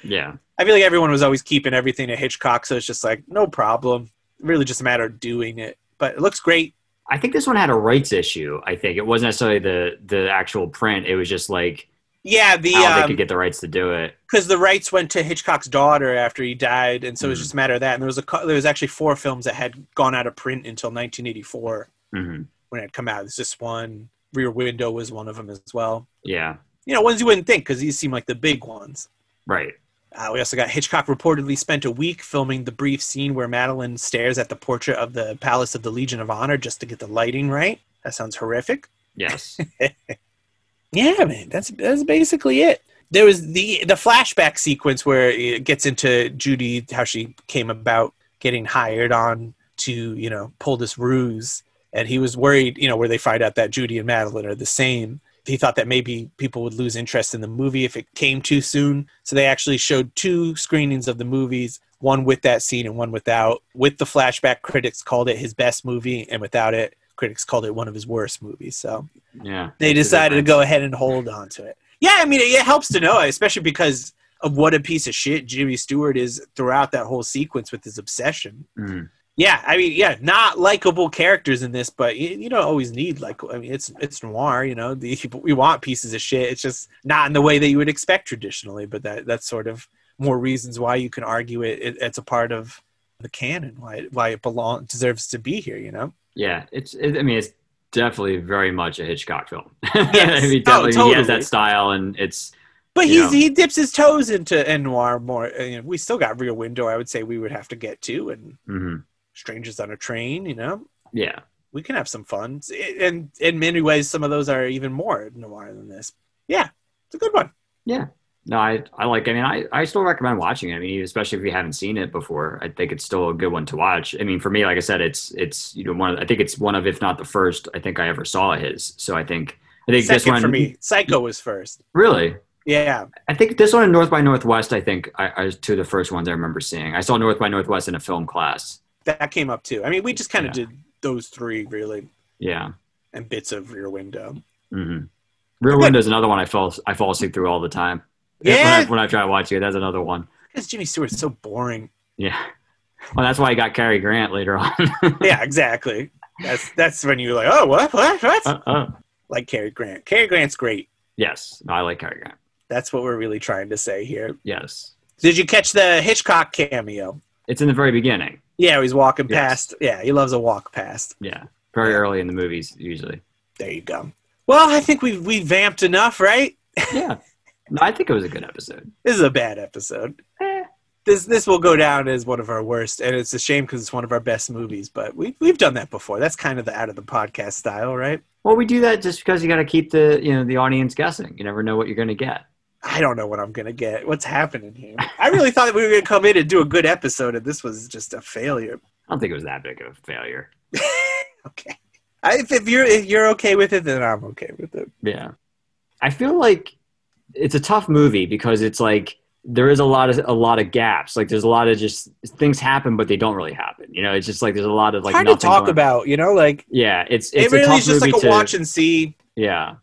Yeah. I feel like everyone was always keeping everything to Hitchcock, so it's just like no problem. Really, just a matter of doing it. But it looks great. I think this one had a rights issue. I think it wasn't necessarily the the actual print. It was just like Yeah, the how they um, could get the rights to do it. because the rights went to Hitchcock's daughter after he died, and so it was Mhm. just a matter of that. And there was a there was actually four films that had gone out of print until 1984 hmm when it had come out. There's this one. Rear Window was one of them as well. Yeah. You know, ones you wouldn't think because these seem like the big ones. Right. Uh, we also got Hitchcock reportedly spent a week filming the brief scene where Madeleine stares at the portrait of the Palace of the Legion of Honor just to get the lighting right. That sounds horrific. Yes. Yeah, man, that's that's basically it. There was the the flashback sequence where it gets into Judy how she came about getting hired on to you know pull this ruse, and he was worried you know where they find out that Judy and Madeleine are the same. He thought that maybe people would lose interest in the movie if it came too soon, so they actually showed two screenings of the movies, one with that scene and one without. With the flashback, critics called it his best movie, and without it, critics called it one of his worst movies. So Yeah. they decided to go ahead and hold on to it. Yeah, I mean, it, helps to know, especially because of what a piece of shit Jimmy Stewart is throughout that whole sequence with his obsession. Mhm. Yeah, I mean, yeah, not likable characters in this, but you, you don't always need like. I mean, it's it's noir, you know. The, we want pieces of shit. It's just not in the way that you would expect traditionally. But that that's sort of more reasons why you can argue it. it it's a part of the canon. Why it, why it belong deserves to be here. You know. Yeah, it's. It, I mean, it's definitely very much a Hitchcock film. Yes. I mean, Oh, definitely, he has that style, and it's But he's know. he dips his toes into noir more. uh, You know, we still got Rear Window. I would say we would have to get to, and mhm. Strangers on a Train. You know, yeah, we can have some fun. Eh, and in many ways, some of those are even more noir than this. Yeah, it's a good one. Yeah no, I I like. I mean, I I still recommend watching it. I mean, especially if you haven't seen it before, I think it's still a good one to watch. I mean, for me, like I said, it's it's you know one. Of, I think it's one of, if not the first, I think I ever saw his. So I think I think this one for me, Psycho was first. really. Yeah, I think this one and North by Northwest. I think I, I was two of the first ones I remember seeing. I saw North by Northwest in a film class. That came up too. I mean, we just kind of Yeah. did those three really, Yeah. and bits of Rear Window. hmm Rear. Window is another one I fall I fall asleep through all the time. Yeah. When I, when I try to watch it, that's another one. Because Jimmy Stewart's so boring. Yeah. Well, that's why I got Cary Grant later on. Yeah, exactly. That's that's when you're like, oh, what, what, what? Uh, uh. like Cary Grant. Cary Grant's great. Yes. No, I like Cary Grant. That's what we're really trying to say here. Yes. Did you catch the Hitchcock cameo? It's in the very beginning. Yeah, he's walking Yes. past. Yeah, he loves a walk past. Yeah. Very early in the movies, usually. There you go. Well, I think we we vamped enough, right? Yeah. No, I think it was a good episode. This is a bad episode. Eh. This this will go down as one of our worst, and it's a shame because it's one of our best movies. But we we've done that before. That's kind of the out of the podcast style, right? Well, we do that just because you got to keep the you know the audience guessing. You never know what you're going to get. I don't know what I'm gonna get. What's happening here? I really thought that we were gonna come in and do a good episode, and this was just a failure. I don't think it was that big of a failure. okay. I, if, if you're if you're okay with it, then I'm okay with it. Yeah. I feel like it's a tough movie because it's like there is a lot of a lot of gaps. Like there's a lot of just things happen, but they don't really happen. You know, it's just like there's a lot of like Hard to talk about, you know, like Yeah, it's it it's a really is just like a to watch and see. yeah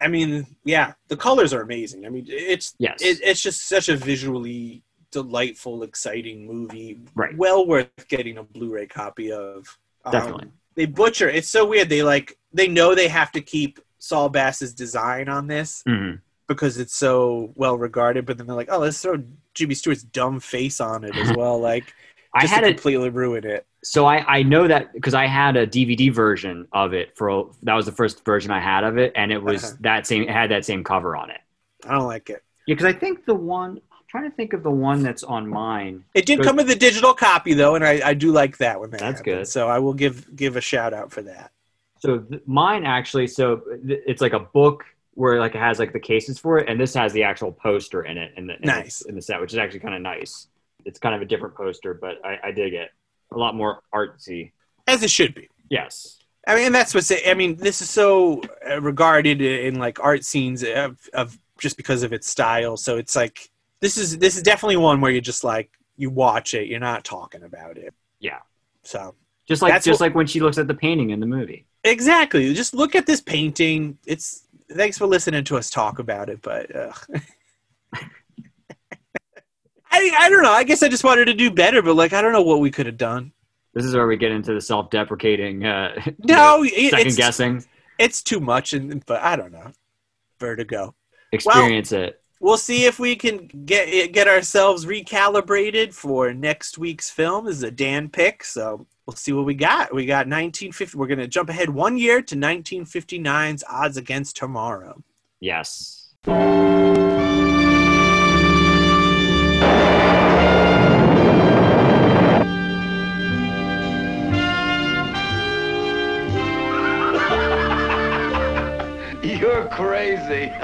I mean, yeah, the colors are amazing. I mean, it's yes it, it's just such a visually delightful, exciting movie. Right. Well worth getting a Blu-ray copy of. Um, Definitely. They butcher. It's so weird. They like they know they have to keep Saul Bass's design on this Mhm. because it's so well regarded, but then they're like, oh, let's throw Jimmy Stewart's dumb face on it as well. Like, I had to it completely ruin it. so I I know that because I had a DVD version of it for that was the first version I had of it, and it was Uh-huh. that same it had that same cover on it. I don't like it. Yeah, because I think the one I'm trying to think of the one that's on mine. It did come with a digital copy though, and I, I do like that one. that That's happens. good. So I will give give a shout out for that. So th- mine actually, so th- it's like a book where like it has like the cases for it, and this has the actual poster in it in the in, Nice. the, in the set, which is actually kind of nice. It's kind of a different poster, but I, I dig it. A lot more artsy. As it should be. Yes. I mean, that's what's. I mean, this is so uh, regarded in like art scenes of, of just because of its style. So it's like this is this is definitely one where you just like you watch it, you're not talking about it. Yeah. So Just like just what- like when she looks at the painting in the movie. exactly, just look at this painting. It's thanks for listening to us talk about it, but. I, I don't know. I guess I just wanted to do better, but like I don't know what we could have done. This is where we get into the self-deprecating, uh, No, it- second it's guessing. it's too much, and but I don't know. Vertigo. Experience it. we'll see if we can get get ourselves recalibrated for next week's film. This is a Dan pick, so we'll see what we got. We got 1950. We're gonna jump ahead one year to 1959's Odds Against Tomorrow. Yes. Crazy.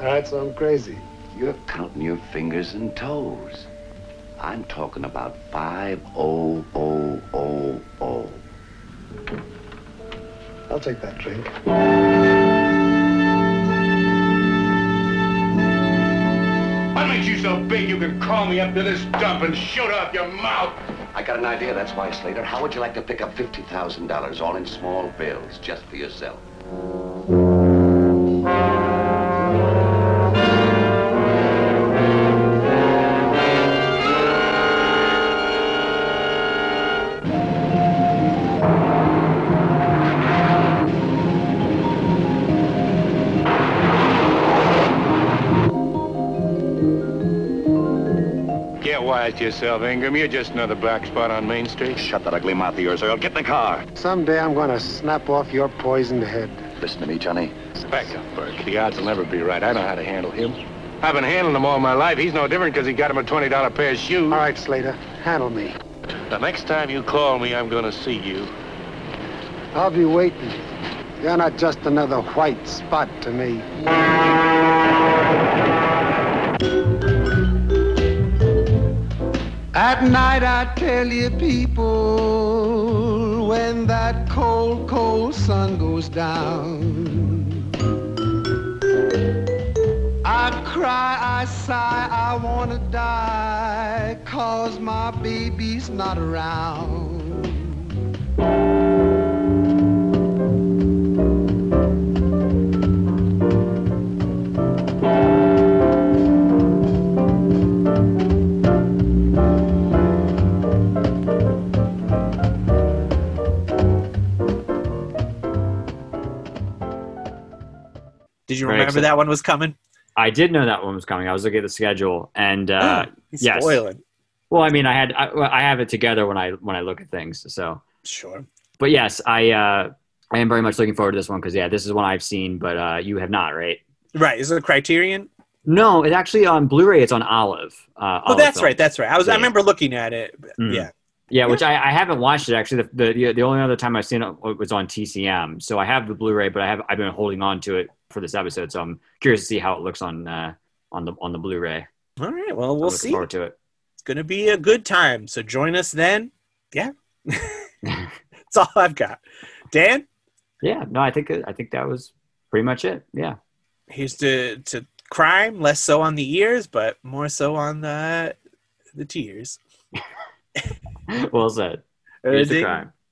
All right, so I'm crazy. You're counting your fingers and toes. I'm talking about five oh oh oh oh. I'll take that drink. What makes you so big you can call me up to this dump and shoot off your mouth? I got an idea, that's why, Slater. How would you like to pick up $50,000 all in small bills, just for yourself? Get wise to yourself, Ingram. You're just another black spot on Main Street. Shut that ugly mouth of yours, Earl. Get in the car. Someday I'm going to snap off your poisoned head. Listen to me, Johnny. Back up, Burke. The odds will never be right. I know how to handle him. I've been handling him all my life. He's no different because he got him a $20 pair of shoes. All right, Slater, handle me. The next time you call me, I'm going to see you. I'll be waiting. You're not just another white spot to me. At night I tell you people when that cold, cold sun goes down. I cry, I sigh, I wanna die, cause my baby's not around. Did you Very remember excited. that one was coming? I did know that one was coming. I was looking at the schedule, and uh, He's yes. spoiling. well, I mean, I had I, I have it together when I when I look at things. So, Sure. but yes, I uh, I am very much looking forward to this one because yeah, this is one I've seen, but uh, you have not, right? Right. Is it a Criterion? No, it's actually on Blu-ray. It's on Olive. Uh, Oh, Olive that's Film. right. That's right. I was. I remember looking at it. Mm. Yeah. Yeah, which I, I haven't watched it actually. The, the the only other time I've seen it was on TCM. So I have the Blu-ray, but I have I've been holding on to it for this episode. So I'm curious to see how it looks on uh, on the on the Blu-ray. All right. Well, we'll see. forward to it. It's going to be a good time. So join us then. Yeah. That's all I've got. Dan, Yeah, no, I think I think that was pretty much it. Yeah. here's to to crime, less so on the ears, but more so on the the tears. well said. The ding. crime.